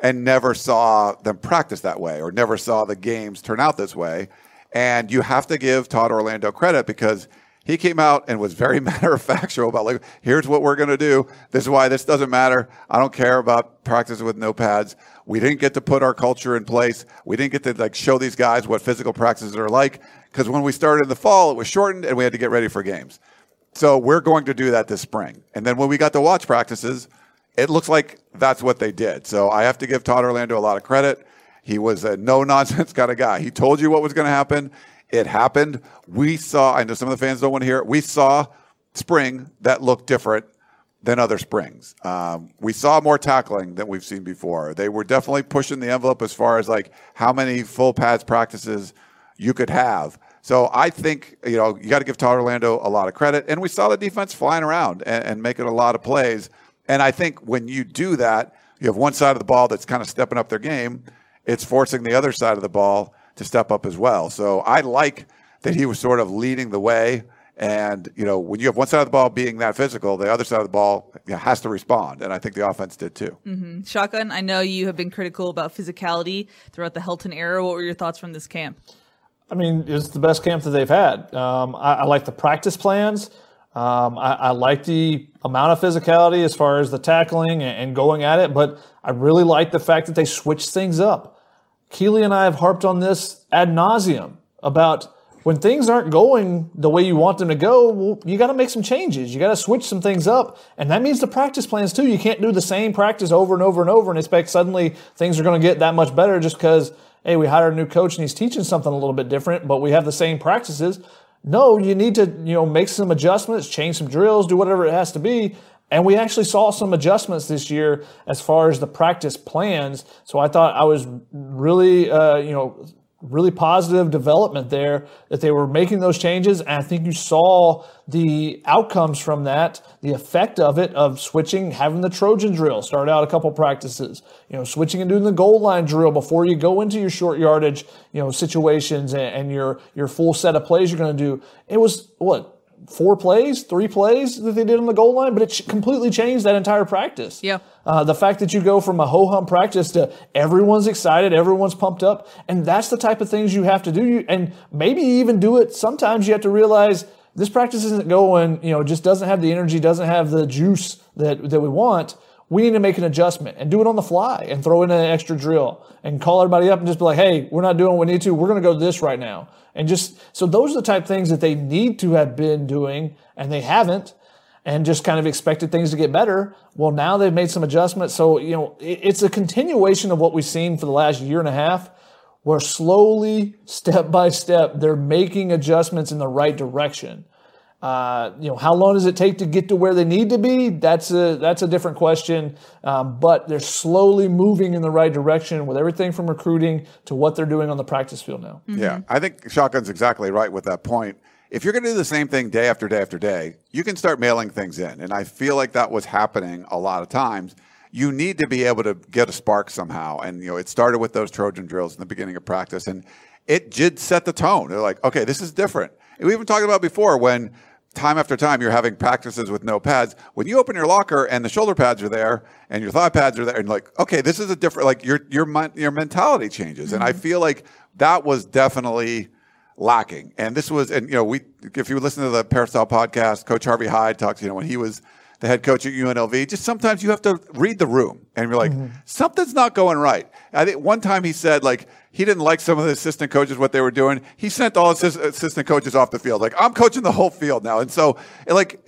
and never saw them practice that way or never saw the games turn out this way. And you have to give Todd Orlando credit because he came out and was very matter of factual about like, here's what we're going to do. This is why this doesn't matter. I don't care about practice with no pads. We didn't get to put our culture in place. We didn't get to like show these guys what physical practices are like because when we started in the fall, it was shortened and we had to get ready for games. So we're going to do that this spring. And then when we got to watch practices, it looks like that's what they did. So I have to give Todd Orlando a lot of credit. He was a no nonsense kind of guy. He told you what was going to happen. It happened. We saw, I know some of the fans don't want to hear it. We saw spring that looked different than other springs. Um, we saw more tackling than we've seen before. They were definitely pushing the envelope as far as like how many full pads practices you could have. So I think, you know, you got to give Todd Orlando a lot of credit. And we saw the defense flying around and, and making a lot of plays. And I think when you do that, you have one side of the ball that's kind of stepping up their game it's forcing the other side of the ball to step up as well. So I like that he was sort of leading the way And you know, when you have one side of the ball being that physical, the other side of the ball you know, has to respond, and I think the offense did too. Mm-hmm. Shotgun, I know you have been critical about physicality throughout the Helton era. What were your thoughts from this camp? I mean, it's the best camp that they've had. Um, I, I, like the practice plans. Um, I, I, like the amount of physicality as far as the tackling and, and going at it, but I really like the fact that they switched things up. Keely and I have harped on this ad nauseum about when things aren't going the way you want them to go, well, you got to make some changes. You got to switch some things up. And that means the practice plans too. You can't do the same practice over and over and over and expect suddenly things are going to get that much better just because, hey, we hired a new coach and he's teaching something a little bit different, but we have the same practices. No, you need to, you know, make some adjustments, change some drills, do whatever it has to be. And we actually saw some adjustments this year as far as the practice plans. So I thought I was really, uh, you know, really positive development there that they were making those changes. And I think you saw the outcomes from that, the effect of it, of switching, having the Trojan drill start out a couple practices, you know, switching and doing the goal line drill before you go into your short yardage, you know, situations and, and your, your full set of plays you're going to do. It was what? Four plays, three plays that they did on the goal line, but it completely changed that entire practice. Yeah. Uh, the fact that you go from a ho hum practice to everyone's excited, everyone's pumped up, and that's the type of things you have to do. And maybe even do it. Sometimes you have to realize this practice isn't going, you know, just doesn't have the energy, doesn't have the juice that that we want we need to make an adjustment and do it on the fly and throw in an extra drill and call everybody up and just be like, hey, we're not doing what we need to. We're going to go this right now. And just so those are the type of things that they need to have been doing and they haven't and just kind of expected things to get better. Well, now they've made some adjustments. So, you know, it's a continuation of what we've seen for the last year and a half where slowly, step by step, they're making adjustments in the right direction. Uh, you know, how long does it take to get to where they need to be? That's a that's a different question. Um, but they're slowly moving in the right direction with everything from recruiting to what they're doing on the practice field now. Mm-hmm. Yeah, I think Shotgun's exactly right with that point. If you're going to do the same thing day after day after day, you can start mailing things in, and I feel like that was happening a lot of times. You need to be able to get a spark somehow, and you know it started with those Trojan drills in the beginning of practice, and it did set the tone. They're like, okay, this is different. And we even talked about before when time after time you're having practices with no pads. When you open your locker and the shoulder pads are there and your thigh pads are there, and like, okay, this is a different like your your your mentality changes, mm-hmm. and I mm-hmm. feel like that was definitely lacking. And this was, and you know, we if you listen to the Peristyle podcast, Coach Harvey Hyde talks, you know, when he was the head coach at UNLV, just sometimes you have to read the room and you're like, mm-hmm. something's not going right. I think one time he said like he didn't like some of the assistant coaches what they were doing. He sent all his assistant coaches off the field. Like I'm coaching the whole field now, and so like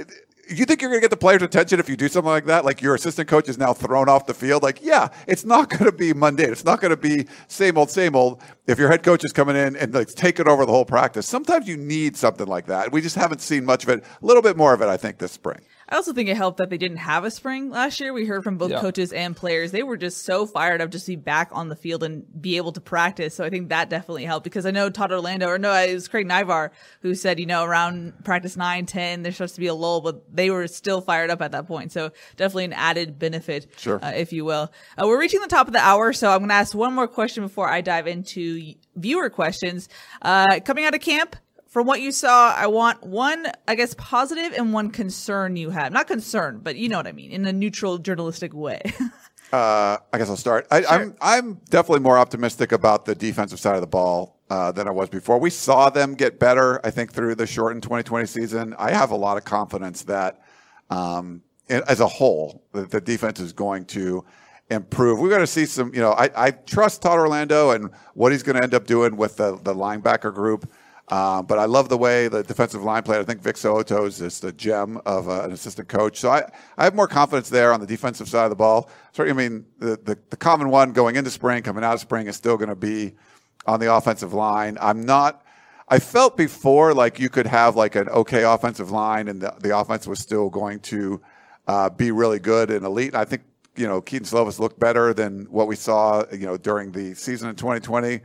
you think you're going to get the players' attention if you do something like that? Like your assistant coach is now thrown off the field? Like, yeah, it's not going to be mundane. It's not going to be same old, same old. If your head coach is coming in and like taking over the whole practice, sometimes you need something like that. We just haven't seen much of it. A little bit more of it, I think, this spring. I also think it helped that they didn't have a spring last year. We heard from both yeah. coaches and players. They were just so fired up just to be back on the field and be able to practice. So I think that definitely helped because I know Todd Orlando, or no, it was Craig Naivar who said, you know, around practice 9, 10, there's supposed to be a lull, but they were still fired up at that point. So definitely an added benefit, sure. Uh, if you will. Uh, we're reaching the top of the hour, so I'm going to ask one more question before I dive into viewer questions. Uh, coming out of camp, from what you saw, I want one, I guess, positive and one concern you have. Not concern, but you know what I mean, in a neutral journalistic way. uh, I guess I'll start. I, am sure. I'm, I'm definitely more optimistic about the defensive side of the ball uh, than I was before. We saw them get better, I think, through the shortened 2020 season. I have a lot of confidence that, um, as a whole, the, the defense is going to improve. We're going to see some, you know, I, I trust Todd Orlando and what he's going to end up doing with the, the linebacker group. Uh, but I love the way the defensive line played. I think Vic So'oto is just a gem of uh, an assistant coach. So I, I have more confidence there on the defensive side of the ball. Certainly, I mean, the, the, the common one going into spring, coming out of spring is still going to be on the offensive line. I'm not, I felt before like you could have like an okay offensive line and the, the offense was still going to uh, be really good and elite. I think, you know, Kedon Slovis looked better than what we saw, you know, during the season in 2020.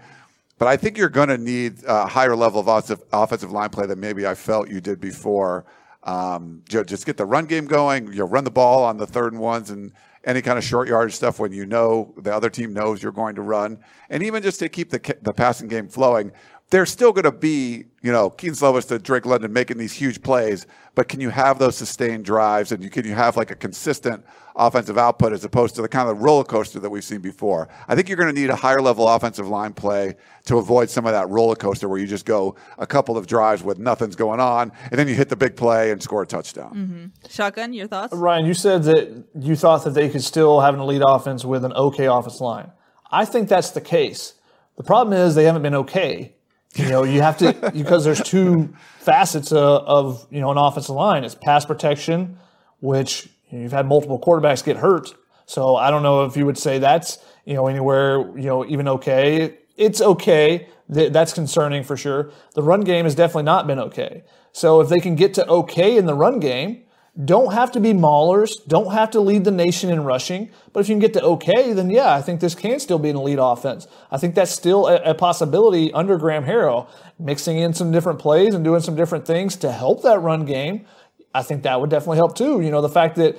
But I think you're going to need a higher level of offensive, line play than maybe I felt you did before. Um, just get the run game going. You'll run the ball on the third and ones and any kind of short yardage stuff when you know the other team knows you're going to run, and even just to keep the the passing game flowing. They're still going to be, you know, Kedon Slovis to Drake London making these huge plays, but can you have those sustained drives and you, can you have like a consistent offensive output as opposed to the kind of roller coaster that we've seen before? I think you're going to need a higher level offensive line play to avoid some of that roller coaster where you just go a couple of drives with nothing's going on and then you hit the big play and score a touchdown. Mm-hmm. Shotgun, your thoughts? Ryan, you said that you thought that they could still have an elite offense with an okay offense line. I think that's the case. The problem is they haven't been okay. You know, you have to because there's two facets of, of you know an offensive line. It's pass protection, which you know, you've had multiple quarterbacks get hurt. So I don't know if you would say that's you know anywhere you know even okay. It's okay. Th- That's concerning for sure. The run game has definitely not been okay. So if they can get to okay in the run game, don't have to be maulers, don't have to lead the nation in rushing. But if you can get to okay, then yeah, I think this can still be an elite offense. I think that's still a, a possibility under Graham Harrell, mixing in some different plays and doing some different things to help that run game. I think that would definitely help too. You know, the fact that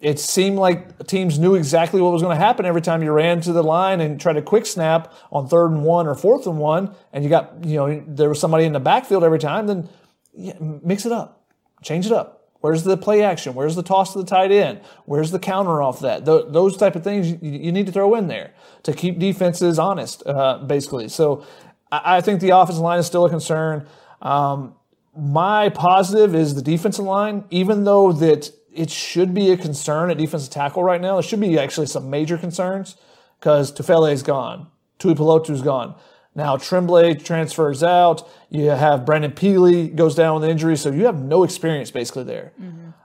it seemed like teams knew exactly what was going to happen every time you ran to the line and tried a quick snap on third and one or fourth and one, and you got, you know, there was somebody in the backfield every time, then yeah, mix it up, change it up. Where's the play action? Where's the toss to the tight end? Where's the counter off that? Th- those type of things you, you need to throw in there to keep defenses honest, uh, basically. So I, I think the offensive line is still a concern. Um, my positive is the defensive line, even though that it should be a concern at defensive tackle right now. It should be actually some major concerns because Tufele is gone. Tuipulotu's gone. Now Tremblay transfers out. You have Brandon Pili goes down with injury, so you have no experience basically there.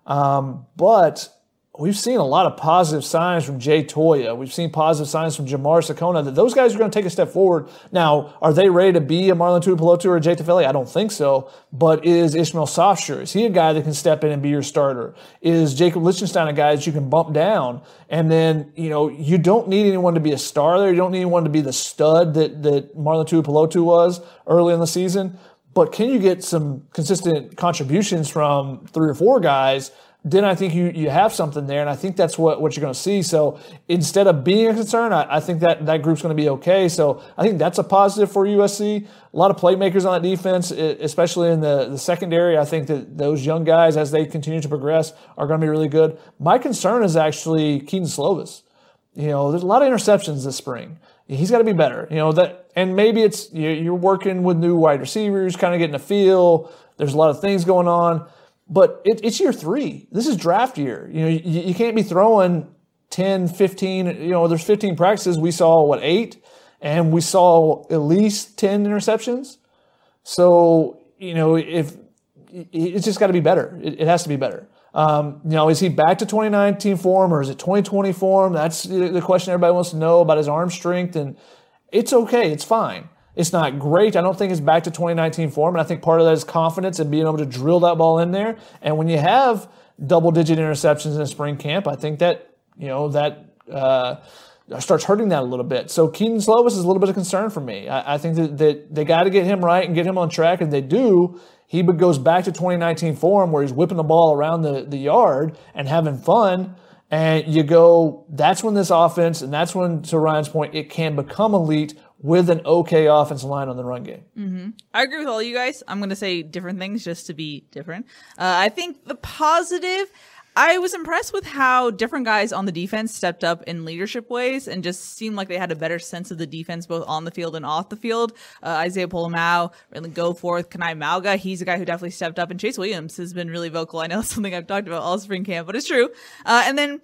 Um, but we've seen a lot of positive signs from Jay Toia. We've seen positive signs from Jamar Sekona that those guys are going to take a step forward. Now, are they ready to be a Marlon Tuipulotu or a Jay Tufele? I don't think so. But is Ishmael Sopsher, is he a guy that can step in and be your starter? Is Jacob Lichtenstein a guy that you can bump down? And then, you know, you don't need anyone to be a star there. You don't need anyone to be the stud that, that Marlon Tuipulotu was early in the season. But can you get some consistent contributions from three or four guys then I think you, you have something there, and I think that's what, what you're going to see. So instead of being a concern, I, I think that that group's going to be okay. So I think that's a positive for USC. A lot of playmakers on that defense, especially in the, the secondary. I think that those young guys, as they continue to progress, are going to be really good. My concern is actually Kedon Slovis. You know, there's a lot of interceptions this spring. He's got to be better. You know that, and maybe it's you're working with new wide receivers, kind of getting a feel. There's a lot of things going on but it, it's year three. This is draft year. You know, you, you can't be throwing 10, 15, you know, there's 15 practices. We saw, what, eight? And we saw at least 10 interceptions. So, you know, if it's just got to be better, it, it has to be better. Um, you know, is he back to 2019 form or is it 2020 form? That's the question everybody wants to know about his arm strength. And it's okay, it's fine. It's not great. I don't think it's back to 2019 form. And I think part of that is confidence and being able to drill that ball in there. And when you have double digit interceptions in spring camp, I think that, you know, that, uh, starts hurting that a little bit. So Kedon Slovis is a little bit of concern for me. I, I think that, that they got to get him right and get him on track. And they do. He goes back to 2019 form where he's whipping the ball around the, the yard and having fun. And you go, that's when this offense, and that's when, to Ryan's point, it can become elite with an okay offensive line on the run game. I agree with all you guys. I'm going to say different things just to be different. Uh, I think the positive, I was impressed with how different guys on the defense stepped up in leadership ways and just seemed like they had a better sense of the defense both on the field and off the field. Uh, Isaiah Pola-Mao, really go forth. Kana'i Mauga, he's a guy who definitely stepped up. And Chase Williams has been really vocal. I know it's something I've talked about all spring camp, but it's true. Uh, and then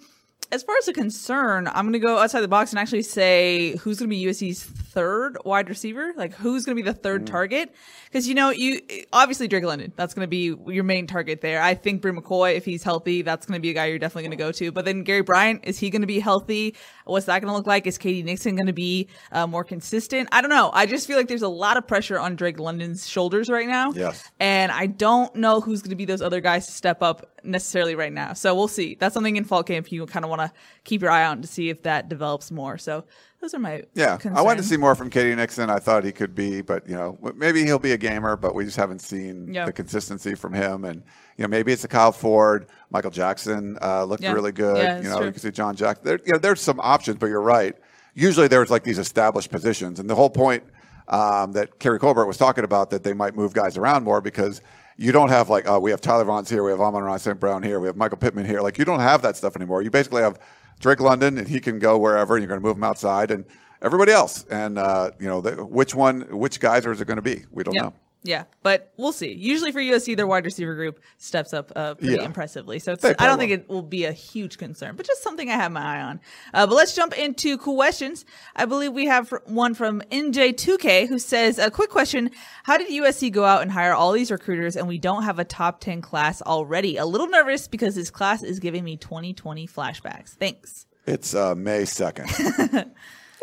as far as a concern, I'm going to go outside the box and actually say who's going to be USC's third wide receiver. Like who's going to be the third target? Because you know, you obviously Drake London. That's going to be your main target there. I think Bru McCoy, if he's healthy, that's going to be a guy you're definitely going to go to. But then Gary Bryant, is he going to be healthy? What's that going to look like? Is K.D. Nixon going to be uh, more consistent? I don't know. I just feel like there's a lot of pressure on Drake London's shoulders right now. Yes. And I don't know who's going to be those other guys to step up necessarily right now. So we'll see. That's something in fall camp you kind of want to keep your eye on to see if that develops more. So those are my Yeah, Concerns. I wanted to see more from K.D. Nixon. I thought he could be, but you know, maybe he'll be a gamer, but we just haven't seen Yeah. the consistency from him. And you know, maybe it's a Kyle Ford, Michael Jackson uh, looked Yeah. really good. Yeah, you know, true. you can see John Jackson. There, you know, there's some options, but you're right. Usually, there's like these established positions, and the whole point um, that Keary Colbert was talking about that they might move guys around more because you don't have like, oh, we have Tyler Vaughns here, we have Amon-Ra St. Brown here, we have Michael Pittman here. Like you don't have that stuff anymore. You basically have Drake London and he can go wherever and you're going to move him outside and everybody else. And, uh, you know, the, which one, which guys are it going to be? We don't Yeah. know. Yeah, but we'll see. Usually for USC, their wide receiver group steps up uh, pretty Yeah. impressively. So it's, I don't think it will be a huge concern, but just something I have my eye on. Uh, but let's jump into cool questions. I believe we have one from NJ2K who says, a quick question. How did USC go out and hire all these recruiters and we don't have a top 10 class already? A little nervous because this class is giving me 2020 flashbacks. Thanks. It's uh, May 2nd.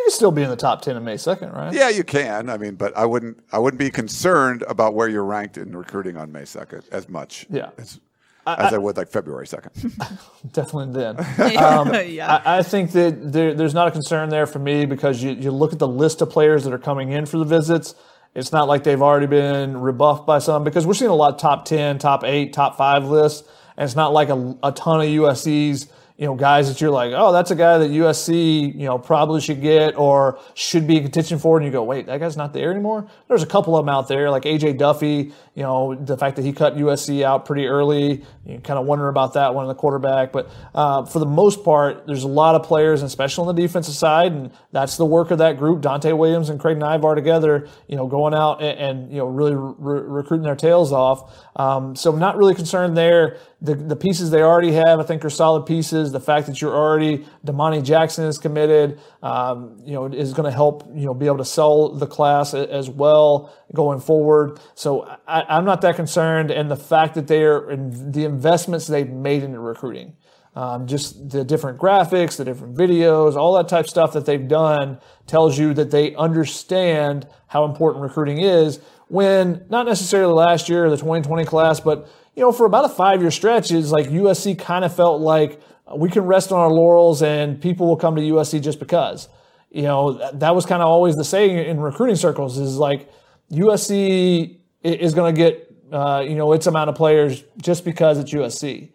You can still be in the top ten in May second, right? yeah, you can. I mean, but I wouldn't, I wouldn't be concerned about where you're ranked in recruiting on May 2nd as much. Yeah. As, as I would like February 2nd. Definitely then. Um, yeah. I, I think that there, there's not a concern there for me because you, you look at the list of players that are coming in for the visits. It's not like they've already been rebuffed by some because we're seeing a lot of top 10, top 8, top 5 lists. And it's not like a, a ton of USC's, you know, guys that you're like, oh, that's a guy that USC, you know, probably should get or should be in contention for. And you go, wait, that guy's not there anymore. There's a couple of them out there, like AJ Duffy, you know, the fact that he cut USC out pretty early. You kind of wonder about that one in the quarterback. But uh, for the most part, there's a lot of players, and especially on the defensive side, and that's the work of that group. Donte Williams and Craig Naivar together, you know, going out and, and you know really re- recruiting their tails off. Um, so not really concerned there. The, the pieces they already have, I think, are solid pieces. The fact that you're already Domani Jackson is committed, um, you know, is going to help you know be able to sell the class as well going forward. So I, I'm not that concerned, and the fact that they are in the investments they've made into recruiting. Um, just the different graphics, the different videos, all that type of stuff that they've done tells you that they understand how important recruiting is. When not necessarily last year the 2020 class, but you know, for about a five year stretch, it's like USC kind of felt like we can rest on our laurels and people will come to USC just because. You know, that- that was kind of always the saying in recruiting circles is like USC is going to get, uh, you know, its amount of players just because it's USC.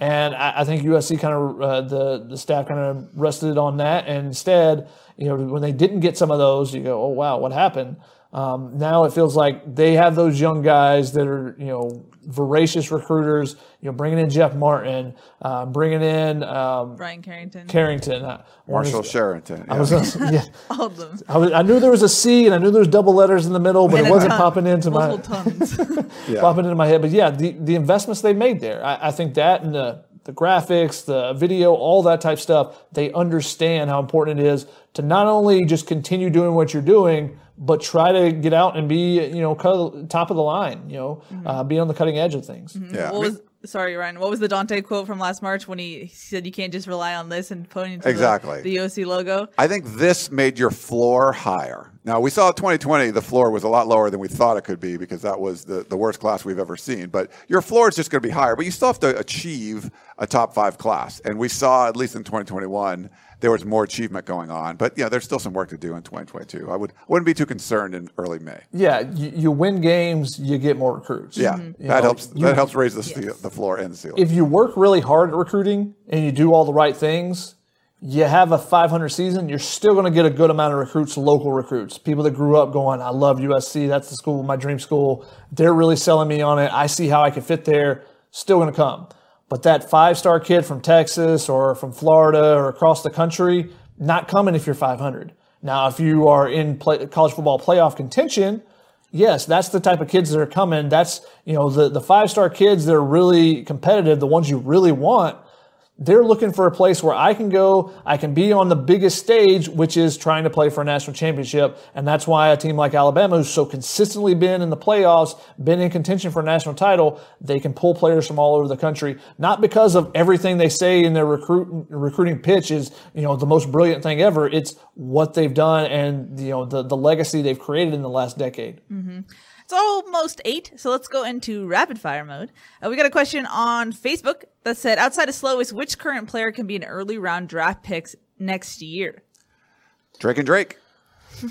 And I, I think USC kind of uh, the the staff kind of rested on that, and instead, you know, when they didn't get some of those, you go, oh wow, what happened? Um, now it feels like they have those young guys that are you know voracious recruiters. You know, bringing in Jeff Martin, uh, bringing in um, Brian Carrington. Carrington, uh, Marshall was- Sherrington. I was yeah. yeah. All of them. I, was, I knew there was a C and I knew there was double letters in the middle, but And it wasn't ton. popping into my Yeah. popping into my head. But yeah, the, the investments they made there, I, I think that and the the graphics, the video, all that type stuff, they understand how important it is to not only just continue doing what you're doing, but try to get out and be you know cut- top of the line, you know, uh, be on the cutting edge of things. Yeah. What was sorry, Ryan? What was the Donte quote from last March when he said you can't just rely on this and pointing to Exactly. the, the OC logo? I think this made your floor higher. Now we saw 2020, the floor was a lot lower than we thought it could be because that was the, the worst class we've ever seen. But your floor is just going to be higher, but you still have to achieve a top five class. And we saw, at least in 2021, there was more achievement going on. But yeah, there's still some work to do in 2022. I would wouldn't be too concerned in early May. Yeah, you, you win games, you get more recruits. Yeah, mm-hmm. You that know, helps. you- that helps raise the, ce- the floor and the ceiling. if you work really hard at recruiting and you do all the right things, you have a 500 season, you're still going to get a good amount of recruits, local recruits, people that grew up going, I love USC, that's the school, my dream school. They're really selling me on it. I see how I can fit there. Still going to come. But that five star kid from Texas or from Florida or across the country, not coming if you're 500. Now, if you are in play, college football playoff contention, Yes, that's the type of kids that are coming. That's, you know, the, the five star kids that are really competitive, the ones you really want. They're looking for a place where I can go, I can be on the biggest stage, which is trying to play for a national championship. And that's why a team like Alabama, who's so consistently been in the playoffs, been in contention for a national title, they can pull players from all over the country. Not because of everything they say in their recruit, recruiting pitch is, you know, the most brilliant thing ever. It's what they've done and, you know, the, the legacy they've created in the last decade. Mm-hmm. It's almost eight, so let's go into rapid fire mode. Uh, we got a question on Facebook that said, outside of Slovis, which current player can be an early round draft picks next year? Drake and Drake.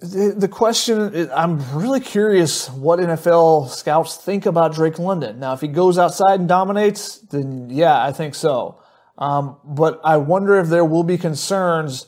The, the question is, I'm really curious what NFL scouts think about Drake London. Now, if he goes outside and dominates, then yeah, I think so. Um, but I wonder if there will be concerns.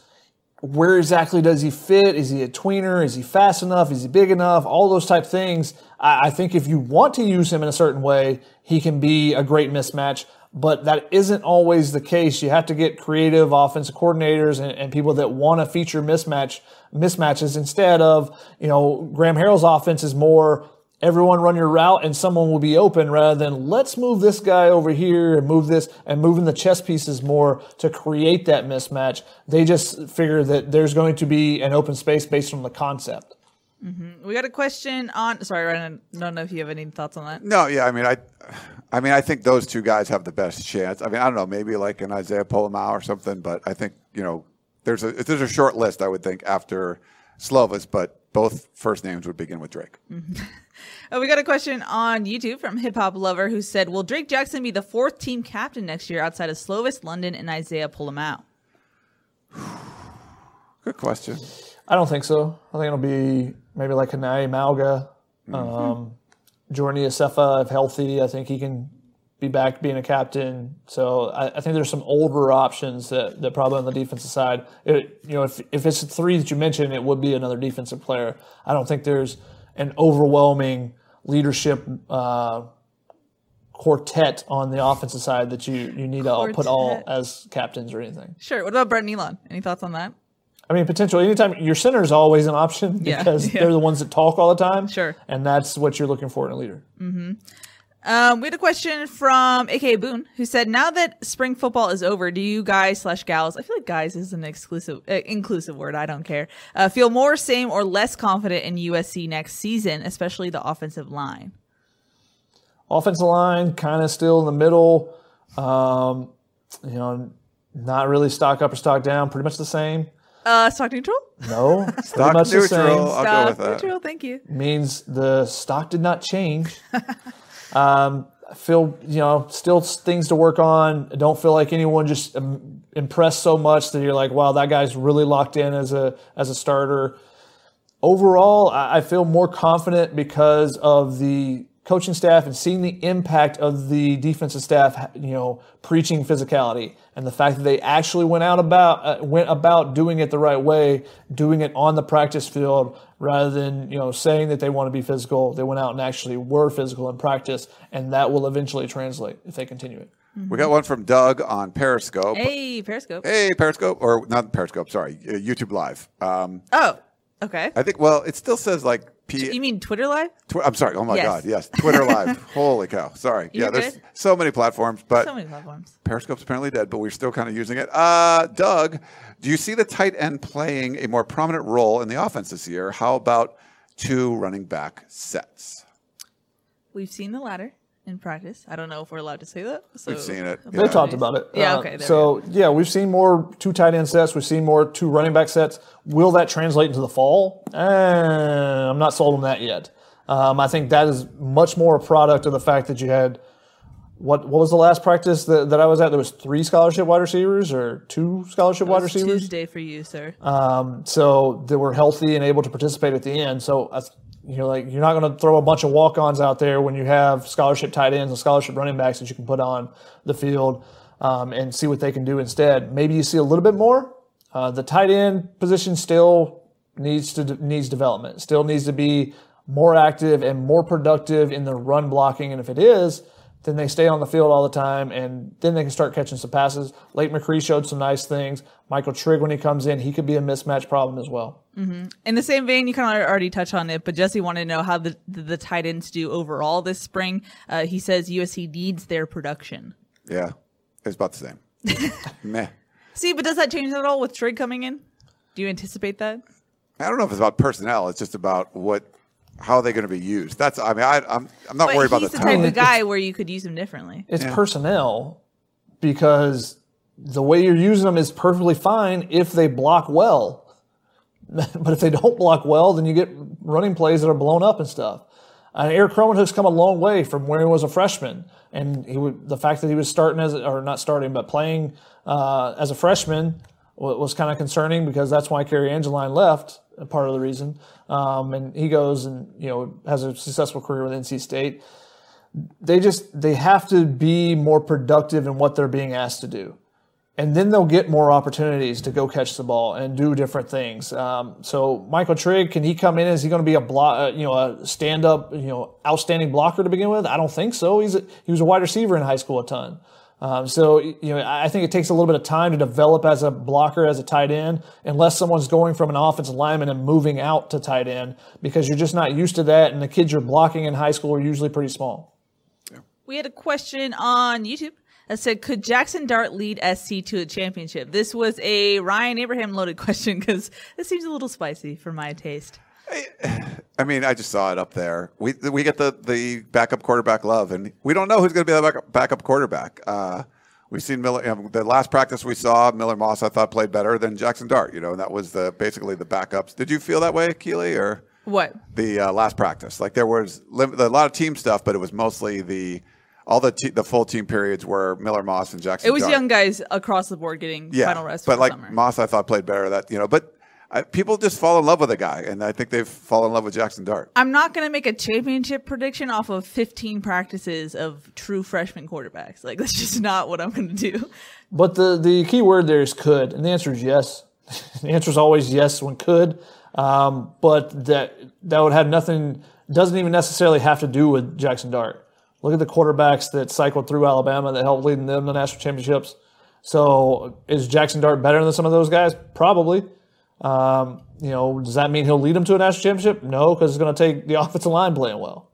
Where exactly does he fit? Is he a tweener? Is he fast enough? Is he big enough? All those type things. I, I think if you want to use him in a certain way, he can be a great mismatch. But that isn't always the case. You have to get creative offensive coordinators and, and people that want to feature mismatch mismatches instead of you know Graham Harrell's offense is more everyone run your route and someone will be open rather than let's move this guy over here and move this and moving the chess pieces more to create that mismatch. They just figure that there's going to be an open space based on the concept. Mm-hmm. We got a question on. Sorry, Ryan. I don't know if you have any thoughts on that. No, yeah, I mean, I, I mean, I think those two guys have the best chance. I mean, I don't know, maybe like an Isaiah Pola-Mao or something, but I think you know, there's a there's a short list I would think after Slovis, but both first names would begin with Drake. Mm-hmm. Oh, we got a question on YouTube from Hip Hop Lover who said, "Will Drake Jackson be the fourth team captain next year outside of Slovis, London, and Isaiah Pola-Mao?" Good question. I don't think so. I think it'll be maybe like Kana'i Mauga, Mm-hmm. um, Jordan Iosefa, if healthy. I think he can be back being a captain. So I, I think there's some older options that, that probably on the defensive side. It, you know, if, if it's the three that you mentioned, it would be another defensive player. I don't think there's an overwhelming leadership uh, quartet on the offensive side that you, you need to put all as captains or anything. Sure. What about Brett Neilon? Any thoughts on that? I mean, potentially anytime your center is always an option because yeah. they're the ones that talk all the time. Sure. And that's what you're looking for in a leader. Um, we had a question from AKA Boone who said, "Now that spring football is over, do you guys slash gals? I feel like guys is an exclusive, uh, inclusive word. I don't care. Uh, feel more, same, or less confident in USC next season, especially the offensive line." Offensive line kind of still in the middle. Um, you know, not really stock up or stock down. Pretty much the same. Uh, stock neutral. No, Stock much the neutral. same. I'll go Stock with that. neutral. Thank you. means the stock did not change. um, I feel you know still things to work on. I don't feel like anyone just um, impressed so much that you're like, wow, that guy's really locked in as a as a starter. Overall, I I feel more confident because of the coaching staff and seeing the impact of the defensive staff, you know, preaching physicality and the fact that they actually went out about uh, went about doing it the right way, doing it on the practice field rather than you know saying that they want to be physical. They went out and actually were physical in practice, and that will eventually translate if they continue it. We got one from Doug on Periscope. Hey, Periscope. Hey, Periscope, or not Periscope, sorry, uh, YouTube Live. Um, Oh, okay. I think, well, it still says like P. You mean Twitter Live? Tw- I'm sorry. Oh my Yes. God. Yes. Twitter Live. Holy cow. Sorry. You're yeah. There's good. so many platforms, but So many platforms. Periscope's apparently dead, but we're still kind of using it. Uh, Doug, do you see the tight end playing a more prominent role in the offense this year? How about two running back sets? We've seen the latter in practice. I don't know if we're allowed to say that. So We've seen it. They Yeah. talked about it. Yeah, Uh, okay, there so yeah, we've seen more two tight end sets. We've seen more two running back sets. Will that translate into the fall? Eh, I'm not sold on that yet. Um, I think that is much more a product of the fact that you had what what was the last practice that, that I was at? There was three scholarship wide receivers or two scholarship wide receivers. Tuesday for you, sir. Um, So they were healthy and able to participate at the end. So I- you know, like you're not going to throw a bunch of walk-ons out there when you have scholarship tight ends and scholarship running backs that you can put on the field um, and see what they can do instead. Maybe you see a little bit more. Uh, the tight end position still needs to needs development. Still needs to be more active and more productive in the run blocking. And if it is, then they stay on the field all the time, and then they can start catching some passes. Lake McRee showed some nice things. Michael Trigg, when he comes in, he could be a mismatch problem as well. In the same vein, you kind of already touched on it, but Jesse wanted to know how the the, the tight ends do overall this spring. Uh, he says USC needs their production. Yeah. It's about the same. Meh. See, but does that change at all with Trigg coming in? Do you anticipate that? I don't know if it's about personnel. It's just about what, how are they going to be used? That's, I mean, I, I'm, I'm not But worried about he's the the type talent. of guy where you could use them differently. It's Yeah. personnel because the way you're using them is perfectly fine if they block well. but if they don't block well, then you get running plays that are blown up and stuff. And Erik Krommenhoek's come a long way from where he was a freshman, and he would, the fact that he was starting as or not starting but playing uh, as a freshman wa- was kind of concerning because that's why Cary Angeline left. uh, Part of the reason, um, and he goes and you know has a successful career with NC State they just they have to be more productive in what they're being asked to do. and then they'll get more opportunities to go catch the ball and do different things. Um, so Michael Trigg, can he come in? Is he going to be a block, uh, you know, a stand-up, you know, outstanding blocker to begin with? I don't think so. He's a, he was a wide receiver in high school a ton. Um, so you know, I think it takes a little bit of time to develop as a blocker, as a tight end, unless someone's going from an offensive lineman and moving out to tight end because you're just not used to that, and the kids you're blocking in high school are usually pretty small. We had a question on YouTube that said, "Could Jackson Dart lead SC to a championship?" This was a Ryan Abraham loaded question because this seems a little spicy for my taste. I mean, I just saw it up there. We we get the the backup quarterback love, and we don't know who's going to be the backup, backup quarterback. Uh, we've seen Miller. You know, the last practice we saw, Miller Moss, I thought played better than Jackson Dart. You know, and that was the basically the backups. Did you feel that way, Keely, or what? The uh, last practice, like there was lim- a lot of team stuff, but it was mostly the all the te- the full team periods were Miller Moss and Jackson. It was Dart. young guys across the board getting yeah, final rest. but like summer. Moss, I thought played better. That you know, but. I, people just fall in love with a guy, and I think they've fallen in love with Jackson Dart. I'm not going to make a championship prediction off of 15 practices of true freshman quarterbacks. Like that's just not what I'm going to do. But the, the key word there is could, and the answer is yes. the answer is always yes when could. Um, but that that would have nothing, doesn't even necessarily have to do with Jackson Dart. Look at the quarterbacks that cycled through Alabama that helped lead them to national championships. So is Jackson Dart better than some of those guys? Probably. Um, you know, does that mean he'll lead them to a national championship? No, because it's going to take the offensive line playing well.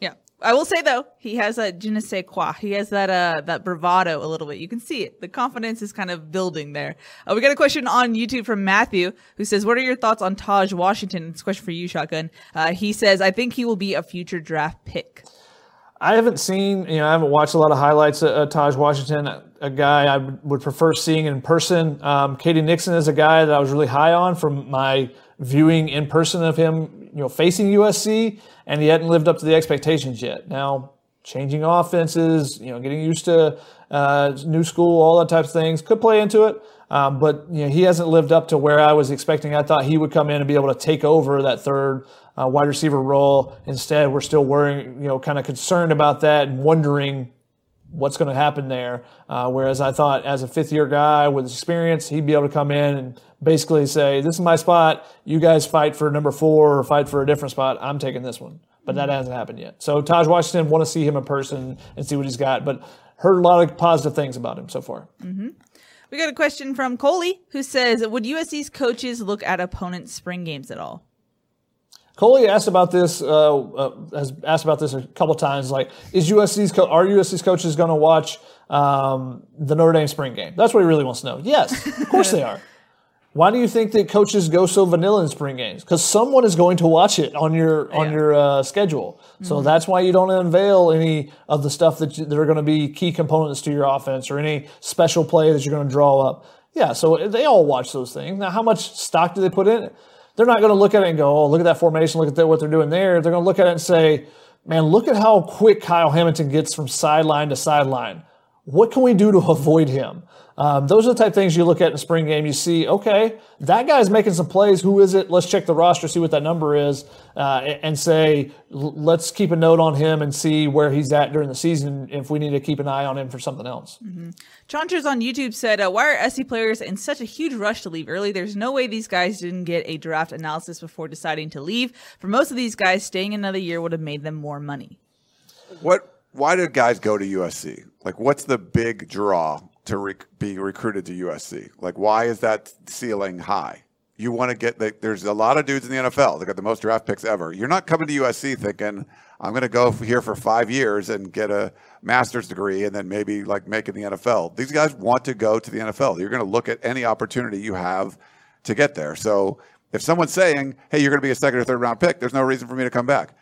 Yeah. I will say though, he has that je ne sais quoi. He has that uh that bravado a little bit. You can see it. The confidence is kind of building there. Uh, we got a question on YouTube from Matthew who says, "What are your thoughts on Taj Washington?" It's a question for you, Shotgun. Uh, he says, "I think he will be a future draft pick." I haven't seen, you know, I haven't watched a lot of highlights of, of Taj Washington, a guy I would prefer seeing in person. Um, K.D. Nixon is a guy that I was really high on from my viewing in person of him, you know, facing USC, and he hadn't lived up to the expectations yet. Now, changing offenses, you know, getting used to uh, new school, all that types of things could play into it. Um, but you know, he hasn't lived up to where I was expecting. I thought he would come in and be able to take over that third uh, wide receiver role. Instead, we're still worrying, you know, kind of concerned about that and wondering what's going to happen there. Uh, whereas I thought, as a fifth year guy with experience, he'd be able to come in and basically say, "This is my spot. You guys fight for number four or fight for a different spot. I'm taking this one." But that hasn't happened yet. So Taj Washington, want to see him in person and see what he's got. But heard a lot of positive things about him so far. We got a question from Coley who says, "Would USC's coaches look at opponents' spring games at all?" Coley asked about this. Uh, uh, has asked about this a couple times. Like, is USC's co- are USC's coaches going to watch um, the Notre Dame spring game? That's what he really wants to know. Yes, of course they are. Why do you think that coaches go so vanilla in spring games? Because someone is going to watch it on your on Yeah. your uh, schedule. So that's why you don't unveil any of the stuff that, you, that are going to be key components to your offense or any special play that you're going to draw up. Yeah, so they all watch those things. Now, how much stock do they put in it? They're not going to look at it and go, "Oh, look at that formation. Look at that, what they're doing there." They're going to look at it and say, "Man, look at how quick Kyle Hamilton gets from sideline to sideline. What can we do to avoid him?" Um, those are the type of things you look at in a spring game. You see, okay, that guy's making some plays. Who is it? Let's check the roster, see what that number is, uh, and say, let's keep a note on him and see where he's at during the season if we need to keep an eye on him for something else. Chauncers on YouTube said, uh, "Why are SC players in such a huge rush to leave early? There's no way these guys didn't get a draft analysis before deciding to leave. For most of these guys, staying another year would have made them more money." What? Why do guys go to USC? Like, what's the big draw to rec- be recruited to USC? Like, why is that ceiling high? You want to get the, there's a lot of dudes in the NFL. They got the most draft picks ever. You're not coming to USC thinking I'm going to go here for five years and get a master's degree and then maybe like make it in the NFL. These guys want to go to the NFL. You're going to look at any opportunity you have to get there. So if someone's saying, "Hey, you're going to be a second or third round pick," there's no reason for me to come back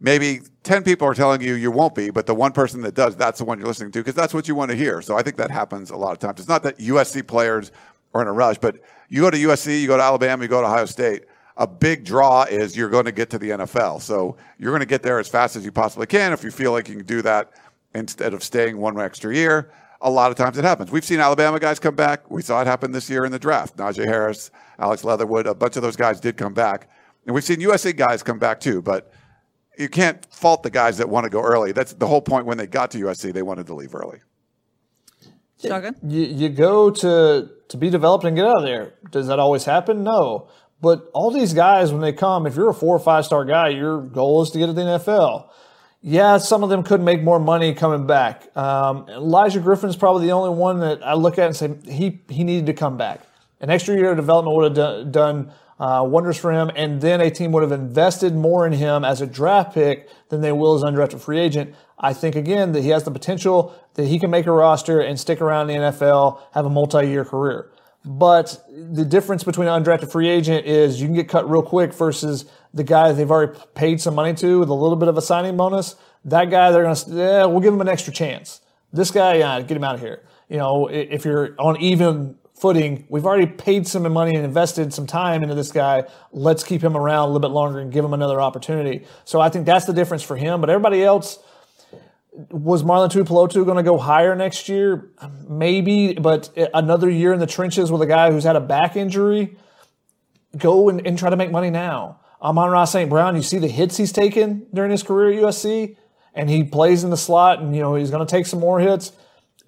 maybe 10 people are telling you you won't be, but the one person that does, that's the one you're listening to because that's what you want to hear. So I think that happens a lot of times. It's not that USC players are in a rush, but you go to USC, you go to Alabama, you go to Ohio State. A big draw is you're going to get to the NFL. So you're going to get there as fast as you possibly can if you feel like you can do that instead of staying one extra year. A lot of times it happens. We've seen Alabama guys come back. We saw it happen this year in the draft. Najee Harris, Alex Leatherwood, a bunch of those guys did come back. And we've seen USC guys come back too, but you can't fault the guys that want to go early. That's the whole point when they got to USC, they wanted to leave early. Shotgun. you, you go to to be developed and get out of there. Does that always happen? No. But all these guys, when they come, if you're a four or five star guy, your goal is to get to the NFL. Yeah, some of them could make more money coming back. Um, Olaijah Griffin's probably the only one that I look at and say he he needed to come back. An extra year of development would have done, done uh, wonders for him, and then a team would have invested more in him as a draft pick than they will as undrafted free agent. I think again that he has the potential that he can make a roster and stick around in the NFL, have a multi-year career. But the difference between an undrafted free agent is you can get cut real quick versus the guy they've already paid some money to with a little bit of a signing bonus. That guy, they're going to, yeah, we'll give him an extra chance. This guy, yeah, get him out of here. You know, if you're on even footing, we've already paid some money and invested some time into this guy. Let's keep him around a little bit longer and give him another opportunity. So I think that's the difference for him. But everybody else, was Marlon Tuipulotu going to go higher next year? Maybe, but another year in the trenches with a guy who's had a back injury, go and, and try to make money now. Amon-Ra St. Brown, you see the hits he's taken during his career at USC, and he plays in the slot, and you know he's going to take some more hits.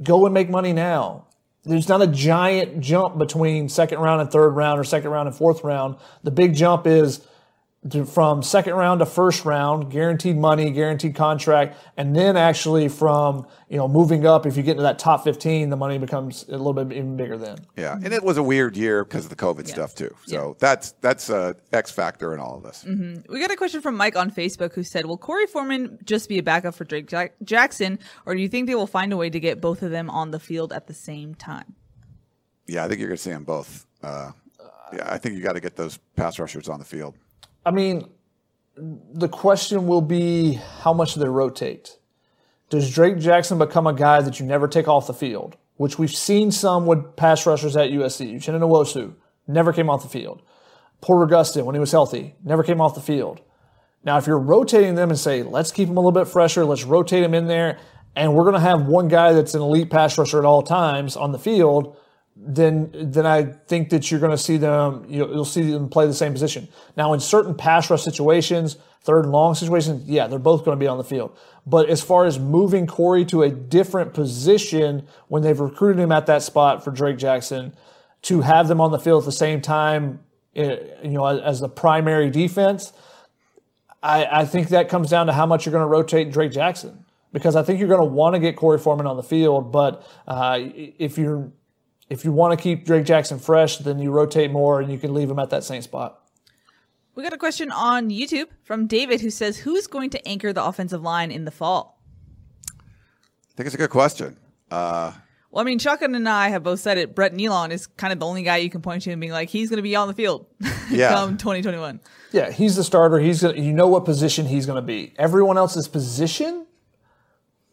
Go and make money now. There's not a giant jump between second round and third round, or second round and fourth round. The big jump is from second round to first round, guaranteed money, guaranteed contract, and then actually from you know moving up, if you get into that top fifteen, the money becomes a little bit even bigger then. Yeah, and it was a weird year because of the COVID yeah. stuff too. So yeah. that's that's a X factor in all of this. Mm-hmm. We got a question from Mike on Facebook who said, "Will Korey Foreman just be a backup for Drake Jack- Jackson, or do you think they will find a way to get both of them on the field at the same time?" Yeah, I think you're going to see them both. Uh, yeah, I think you got to get those pass rushers on the field. I mean, the question will be how much do they rotate? Does Drake Jackson become a guy that you never take off the field? Which we've seen some with pass rushers at USC. Uchenna Nwosu never came off the field. Porter Gustin, when he was healthy, never came off the field. Now, if you're rotating them and say, let's keep them a little bit fresher, let's rotate them in there, and we're going to have one guy that's an elite pass rusher at all times on the field, then then I think that you're going to see them. You will see them play the same position. Now, in certain pass rush situations, third and long situations, yeah, they're both going to be on the field. But as far as moving Korey to a different position when they've recruited him at that spot for Drake Jackson, to have them on the field at the same time, eh, you know, as the primary defense, I, I think that comes down to how much you're going to rotate Drake Jackson because I think you're going to want to get Korey Foreman on the field, but uh, if you're if you want to keep Drake Jackson fresh, then you rotate more and you can leave him at that same spot. We got a question on YouTube from David who says, Who's going to anchor the offensive line in the fall? I think it's a good question. Uh, well, I mean, Shotgun and I have both said it. Brett Neilon is kind of the only guy you can point to and being like, he's going to be on the field yeah. come 2021. Yeah, he's the starter. He's gonna, you know what position he's going to be. Everyone else's position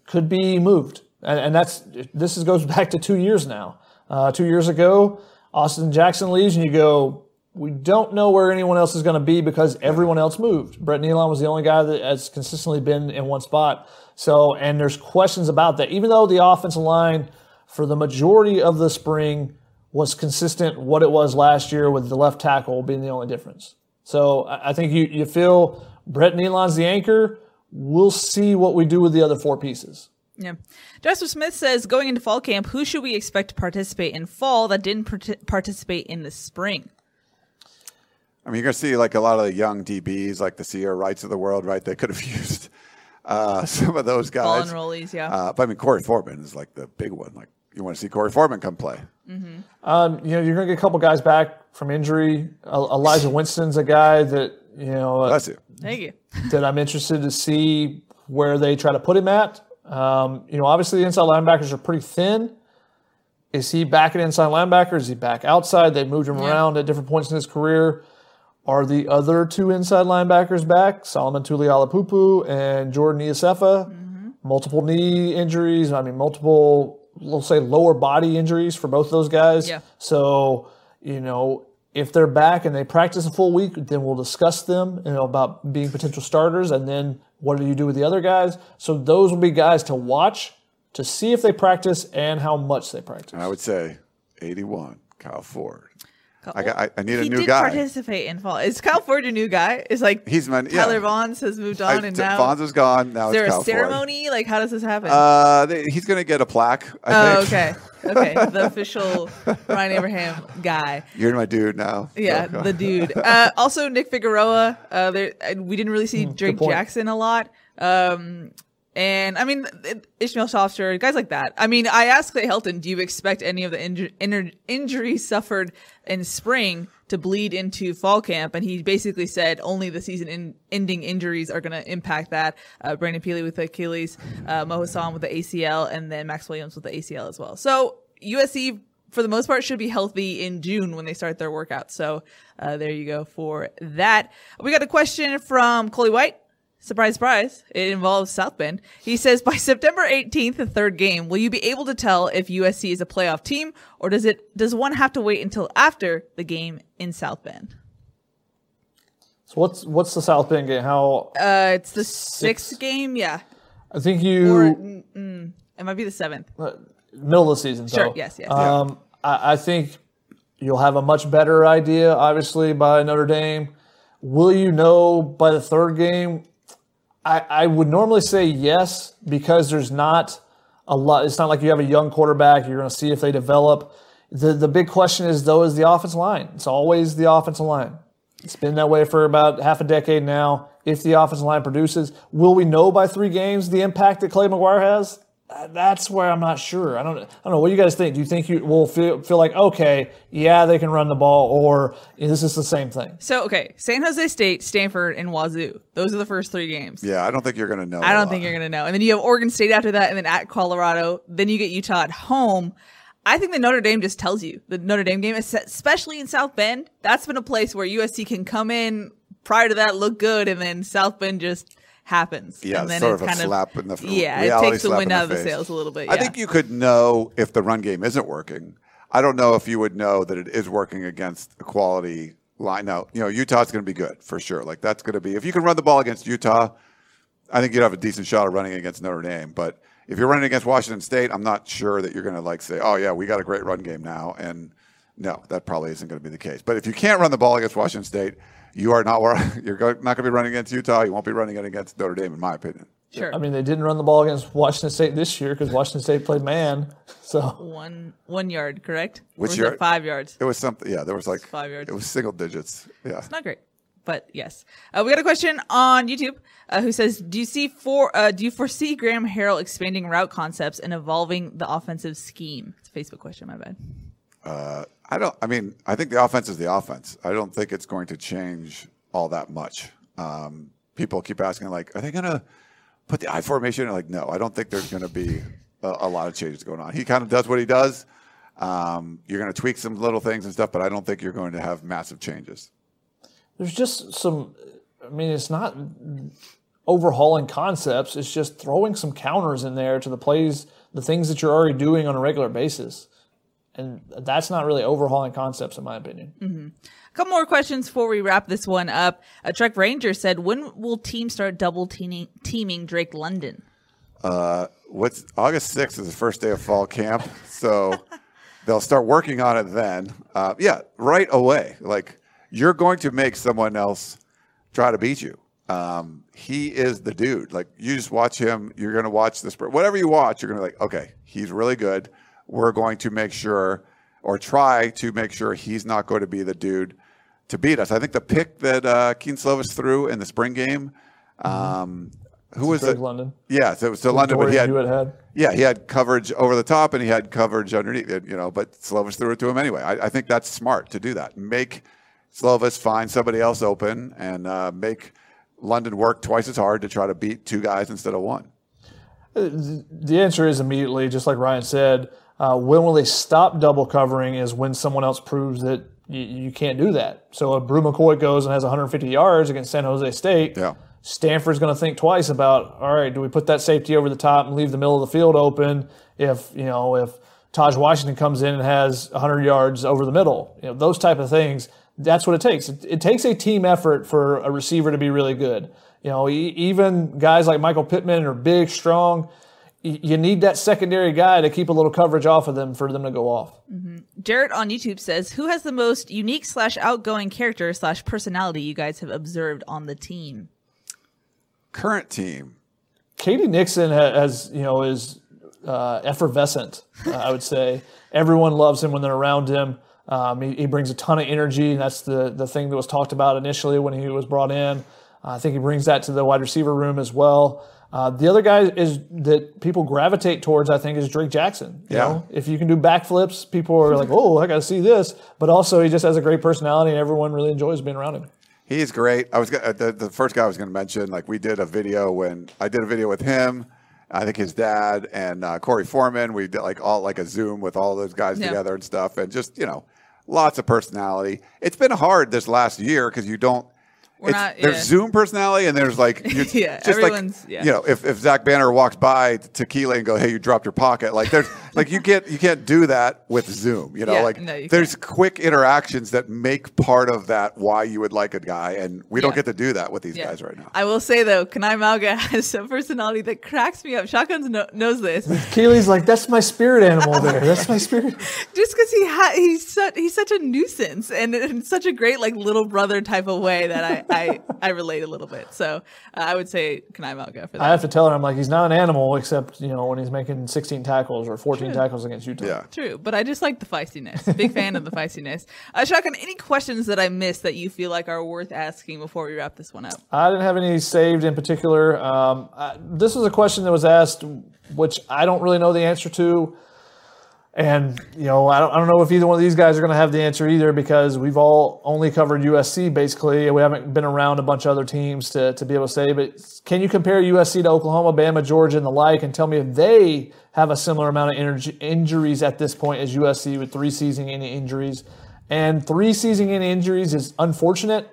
could be moved, and, and that's this is, goes back to two years now. Uh, two years ago, Austin Jackson leaves, and you go, we don't know where anyone else is going to be because everyone else moved. Brett Neilon was the only guy that has consistently been in one spot. So, and there's questions about that. Even though the offensive line for the majority of the spring was consistent what it was last year with the left tackle being the only difference. So I think you, you feel Brett Neilon's the anchor. We'll see what we do with the other four pieces. Yeah. Jasper Smith says going into fall camp, who should we expect to participate in fall that didn't part- participate in the spring? I mean, you're going to see like a lot of the young DBs, like the Ceyair Wrights of the world, right? They could have used uh, some of those guys. Fall enrollees, yeah. Uh, but I mean, Korey Foreman is like the big one. Like you want to see Korey Foreman come play. Mm-hmm. Um, you know, you're going to get a couple guys back from injury. Elijah Winston's a guy that you know. Bless you. Thank you. that I'm interested to see where they try to put him at. Um, you know, obviously the inside linebackers are pretty thin. Is he back at inside linebacker? Is he back outside? They moved him yeah. around at different points in his career. Are the other two inside linebackers back? Solomon Tuliaupupu and Jordan Iosefa. Mm-hmm. Multiple knee injuries. I mean, multiple, we'll say lower body injuries for both of those guys. Yeah. So, you know, if they're back and they practice a full week, then we'll discuss them, you know, about being potential starters, and then what do you do with the other guys? So those will be guys to watch to see if they practice and how much they practice. I would say 81, Kyle Ford. I, got, I, I need a new guy. he did guy. participate in fall. Is Kyle Ford a new guy? Is like He's my yeah. Tyler Vaughns has moved on, I- and now Vaughns is gone. Now is there it's a Kyle Ford. ceremony? Like, how does this happen? Uh, they, he's going to get a plaque. I oh, think. okay, okay. The official Ryan Abraham guy. You're my dude now. Yeah, So- the dude. Uh, also, Nick Figueroa. Uh, there, uh, we didn't really see Drake. Jackson a lot. Um, and I mean, Ishmael Sopsher, guys like that. I mean, I asked Clay Helton, do you expect any of the inju- injuries suffered in spring to bleed into fall camp? And he basically said only the season in- ending injuries are going to impact that. Uh, Brandon Pili with the Achilles, uh, Mo Hasan with the ACL, and then Max Williams with the ACL as well. So USC for the most part should be healthy in June when they start their workout. So uh, there you go for that. We got a question from Coley White. Surprise, surprise. It involves South Bend. He says by September 18th, the third game, will you be able to tell if USC is a playoff team or does it does one have to wait until after the game in South Bend? So what's what's the South Bend game? How Uh, it's the sixth game, yeah, I think or you mm, mm, it might be the seventh. middle of the season. Sure, though. yes, yes. Um, I, I think you'll have a much better idea, obviously, by Notre Dame. Will you know by the third game? I, I would normally say yes because there's not a lot. It's not like you have a young quarterback. You're going to see if they develop. The the big question is though is the offensive line. It's always the offensive line. It's been that way for about half a decade now. If the offensive line produces, will we know by three games the impact that Clay McGuire has? Uh, That's where I'm not sure. I don't. I don't know. What do you guys think? Do you think you will feel feel like okay, yeah, they can run the ball, or this is this the same thing? So okay, San Jose State, Stanford, and Wazoo. Those are the first three games. Yeah, I don't think you're going to know. I don't think you're going to know. And then you have Oregon State after that, and then at Colorado. Then you get Utah at home. I think the Notre Dame just tells you the Notre Dame game, especially in South Bend, that's been a place where USC can come in prior to that, look good, and then South Bend just happens. Yeah, and then sort it's of a kind slap in the face. yeah, it takes the wind out of the face. sails a little bit. I think you could know if the run game isn't working. I don't know if you would know that it is working against a quality line. Now, you know, Utah's going to be good for sure. Like that's going to be if you can run the ball against Utah, I think you'd have a decent shot of running against Notre Dame. But if you're running against Washington State, I'm not sure that you're going to like say, "Oh yeah, we got a great run game now." And no, that probably isn't going to be the case. But if you can't run the ball against Washington State, you are not you're not going to be running against Utah. You won't be running it against Notre Dame, in my opinion. sure. I mean, they didn't run the ball against Washington State this year because Washington State played man. So one one yard, correct? Which or was yard? it five yards? It was something. Yeah, there was like five yards. It was single digits. Yeah. It's not great, but yes. Uh, we got a question on YouTube uh, who says, "Do you see for uh, do you foresee Graham Harrell expanding route concepts and evolving the offensive scheme?" It's a Facebook question. My bad. I don't. I mean, I think the offense is the offense. I don't think it's going to change all that much. Um, people keep asking, like, are they going to put the I formation? And like, no, I don't think there's going to be a, a lot of changes going on. He kind of does what he does. Um, you're going to tweak some little things and stuff, but I don't think you're going to have massive changes. there's just some. I mean, it's not overhauling concepts. It's just throwing some counters in there to the plays, the things that you're already doing on a regular basis, and that's not really overhauling concepts, in my opinion. A couple more questions before we wrap this one up. A Trek Ranger said, "When will teams start double teaming, teaming Drake London?" What's August 6th is the first day of fall camp, so they'll start working on it then. Uh, yeah, right away. Like you're going to make someone else try to beat you. Um, he is the dude. Like you just watch him. You're going to watch this. Whatever you watch, you're going to be like, okay, he's really good. We're going to make sure, or try to make sure, he's not going to be the dude to beat us. I think the pick that uh, Kedon Slovis threw in the spring game. Um, who was it? London. Yeah, so it was to London, but he Dorian had had. yeah, he had coverage over the top and he had coverage underneath it, you know, but Slovis threw it to him anyway. I, I think that's smart to do that. Make Slovis find somebody else open and uh, make London work twice as hard to try to beat two guys instead of one. The answer is immediately, just like Ryan said. Uh, when will they stop double covering? Is when someone else proves that you, you can't do that. So if Bru McCoy goes and has 150 yards against San Jose State, Yeah. Stanford's going to think twice about, all right, do we put that safety over the top and leave the middle of the field open? If you know, if Taj Washington comes in and has 100 yards over the middle, you know, those type of things. That's what it takes. It, it takes a team effort for a receiver to be really good. You know, e- even guys like Michael Pittman are big, strong. Y- you need that secondary guy to keep a little coverage off of them for them to go off. Jarrett on YouTube says, "Who has the most unique slash outgoing character slash personality you guys have observed on the team?" Current team. K.D. Nixon has, you know, is uh, effervescent. Uh, I would say everyone loves him when they're around him. Um, he, he brings a ton of energy, and that's the the thing that was talked about initially when he was brought in. I think he brings that to the wide receiver room as well. Uh, the other guy is that people gravitate towards. I think is Drake Jackson. You Yeah. know, if you can do backflips, people are like, "Oh, I got to see this." But also, he just has a great personality, and everyone really enjoys being around him. He's great. I was gonna, the, the first guy I was going to mention. Like we did a video when I did a video with him. I think his dad and uh, Korey Foreman. We did like all like a Zoom with all those guys Yeah. together and stuff, and just you know, lots of personality. It's been hard this last year because you don't. We're not- There's yeah. Zoom personality and there's like you Yeah, just like yeah. you know if, if Zach Banner walks by to Keely and go hey you dropped your pocket like there's like you can't you can't do that with Zoom you know Yeah, like no, you there's quick interactions that make part of that why you would like a guy and we don't get to do that with these Yeah. guys right now. I will say though, Kana'i Mauga has some personality that cracks me up. Shotguns kno- knows this. Keely's like, "That's my spirit animal there. That's my spirit." just because he ha- he's such he's such a nuisance and in such a great like little brother type of way that I I, I relate a little bit. So uh, I would say Kana'i Mauga for that. I have to tell her, I'm like, he's not an animal, except you know when he's making 16 tackles or 14 tackles against Utah. Yeah. True, but I just like the feistiness. Big fan of the feistiness. Uh, Shotgun, any questions that I missed that you feel like are worth asking before we wrap this one up? I didn't have any saved in particular. Um, I, this was a question that was asked, which I don't really know the answer to. And, you know, I don't, I don't know if either one of these guys are going to have the answer either because we've all only covered USC basically. and We haven't been around a bunch of other teams to, to be able to say. But can you compare USC to Oklahoma, Bama, Georgia, and the like and tell me if they have a similar amount of energy, injuries at this point as USC with three season ending injuries? And three season ending injuries is unfortunate.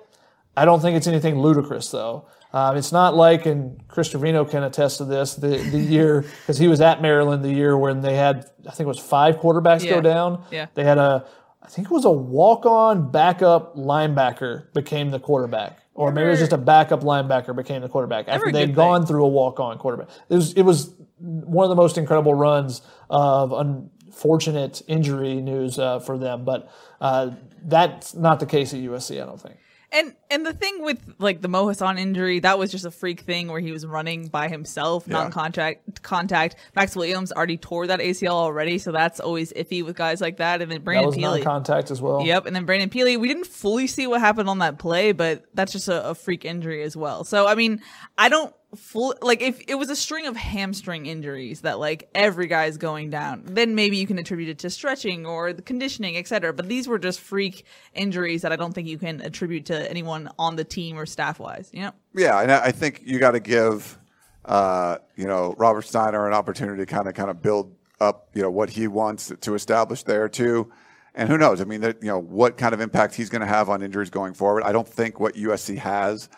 I don't think it's anything ludicrous, though. Um, it's not like, and Chris Trevino can attest to this, the, the year, because he was at Maryland the year when they had, I think it was five quarterbacks Yeah. go down. Yeah. They had a, I think it was a walk on backup linebacker became the quarterback. Or maybe it was just a backup linebacker became the quarterback after they'd gone through a walk on quarterback. It was, it was one of the most incredible runs of unfortunate injury news uh, for them. But uh, that's not the case at USC, I don't think. And and the thing with like the Mo Hasan injury, that was just a freak thing where he was running by himself, Yeah. non-contact contact. Max Williams already tore that ACL already, so that's always iffy with guys like that. And then That Brandon was Pili. non-contact as well. Yep, and then Brandon Pili, we didn't fully see what happened on that play, but that's just a, a freak injury as well. So I mean, I don't full like if it was a string of hamstring injuries that like every guy's going down, then maybe you can attribute it to stretching or the conditioning, etc. But these were just freak injuries that I don't think you can attribute to anyone on the team or staff wise. You know, Yeah, and I think you got to give uh, you know Robert Steiner an opportunity to kind of kind of build up you know what he wants to establish there too. And who knows? I mean, that, you know, what kind of impact he's going to have on injuries going forward. I don't think what USC has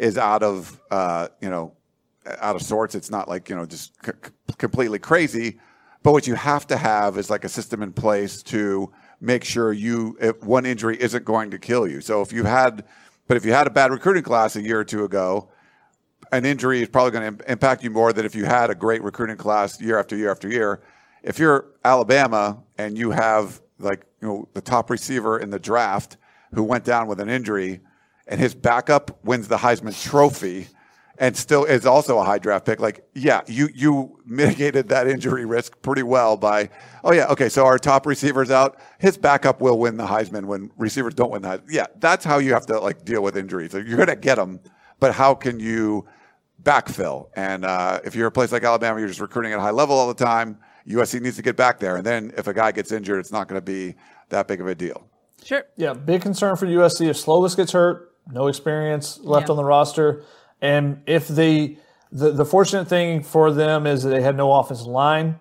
is out of uh, you know out of sorts. It's not like you know just c- completely crazy. But what you have to have is like a system in place to make sure you if one injury isn't going to kill you. So if you had, but if you had a bad recruiting class a year or two ago, an injury is probably going to impact you more than if you had a great recruiting class year after year after year. If you're Alabama and you have like you know the top receiver in the draft who went down with an injury, and his backup wins the Heisman Trophy, and still is also a high draft pick, like yeah, you you mitigated that injury risk pretty well by oh yeah okay so our top receiver's out, his backup will win the Heisman when receivers don't win that. Yeah, that's how you have to like deal with injuries. Like, you're gonna get them, but how can you backfill. And uh, if you're a place like Alabama, you're just recruiting at a high level all the time. USC needs to get back there. And then if a guy gets injured, it's not going to be that big of a deal. sure. Yeah, big concern for USC if Slovis gets hurt, no experience left Yeah. on the roster, and if the, the the fortunate thing for them is that they had no offensive linemen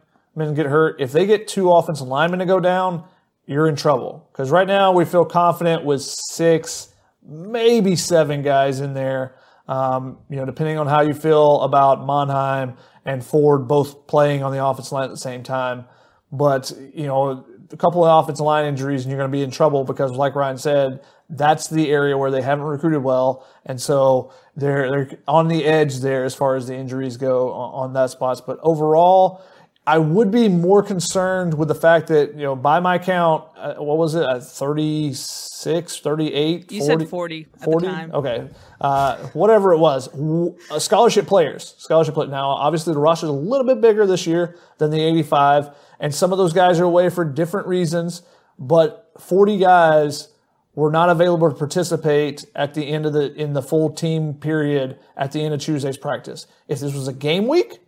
get hurt. If they get two offensive linemen to go down, you're in trouble because right now we feel confident with six, maybe seven guys in there. Um, you know, depending on how you feel about Monheim and Ford both playing on the offensive line at the same time. But you know, a couple of offensive line injuries and you're going to be in trouble because, like Ryan said, that's the area where they haven't recruited well, and so they're they're on the edge there as far as the injuries go on, on that spots. But overall, I would be more concerned with the fact that, you know, by my count, uh, what was it, uh, 36, 38? You said 40 at the 40? time. Okay. Uh, whatever it was. W- uh, scholarship players. Scholarship players. Now, obviously, the roster is a little bit bigger this year than the 85, and some of those guys are away for different reasons, but 40 guys were not available to participate at the end of the in the full team period at the end of Tuesday's practice. If this was a game week,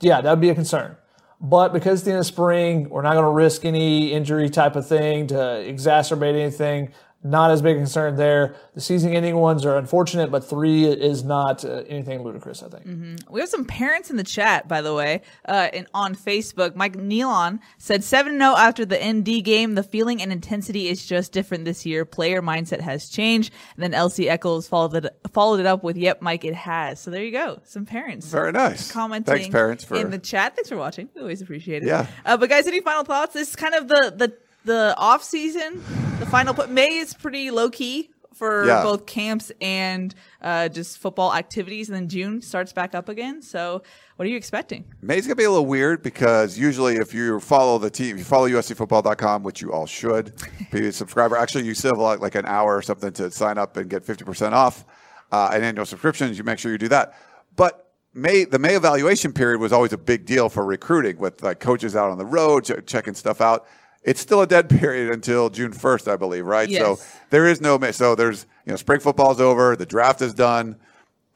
yeah, that would be a concern. But because it's the end of spring, we're not going to risk any injury type of thing to exacerbate anything. Not as big a concern there. The season ending ones are unfortunate, but three is not uh, anything ludicrous, I think. We have some parents in the chat, by the way, uh, and on Facebook. Mike Neilon said 7 0 after the ND game. The feeling and intensity is just different this year. Player mindset has changed. And then LC Eccles followed it, followed it up with, Yep, Mike, it has. So there you go. Some parents. Very nice. Commenting Thanks, parents, for in the chat. Thanks for watching. We always appreciate it. Yeah. Uh, but guys, any final thoughts? This is kind of the the the off season. The final put May is pretty low key for Yeah. both camps and uh, just football activities, and then June starts back up again. So, what are you expecting? May's gonna be a little weird because usually if you follow the team, if you follow USCFootball.com, which you all should, be a subscriber. Actually, you still have like, like an hour or something to sign up and get fifty percent off uh, an annual subscription. You make sure you do that. But May the May evaluation period was always a big deal for recruiting with like coaches out on the road ch- checking stuff out. It's still a dead period until June first, I believe, right? Yes. So there is no So there's you know spring football's over, the draft is done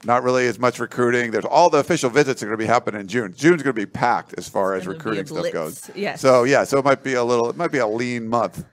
not really as much recruiting. There's all the official visits are going to be happening in June. June's going to be packed as far as recruiting stuff goes. Yes. So yeah, so it might be a little, it might be a lean month.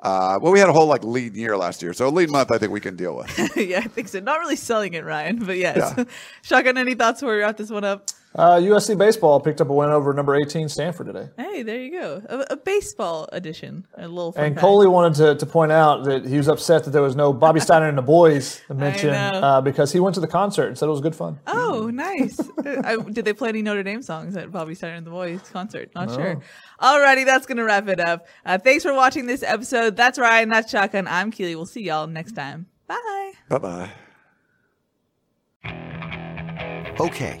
Uh, well, we had a whole like lean year last year, so a lean month I think we can deal with. yeah, I think so. Not really selling it, Ryan, but yes. Yeah. Shotgun, any thoughts before we wrap this one up? Uh, USC baseball picked up a win over number 18 Stanford today. Hey, there you go. A, a baseball edition. A little And fact. Coley wanted to, to point out that he was upset that there was no Bobby Steiner and the boys mentioned know. uh, because he went to the concert and said it was good fun. Oh, nice. Uh, I, did they play any Notre Dame songs at Bobby Steiner and the Boys concert? Not sure. Alrighty, that's going to wrap it up. Uh, thanks for watching this episode. That's Ryan. That's Shotgun. I'm Keely. We'll see y'all next time. Bye. bye bye. Okay,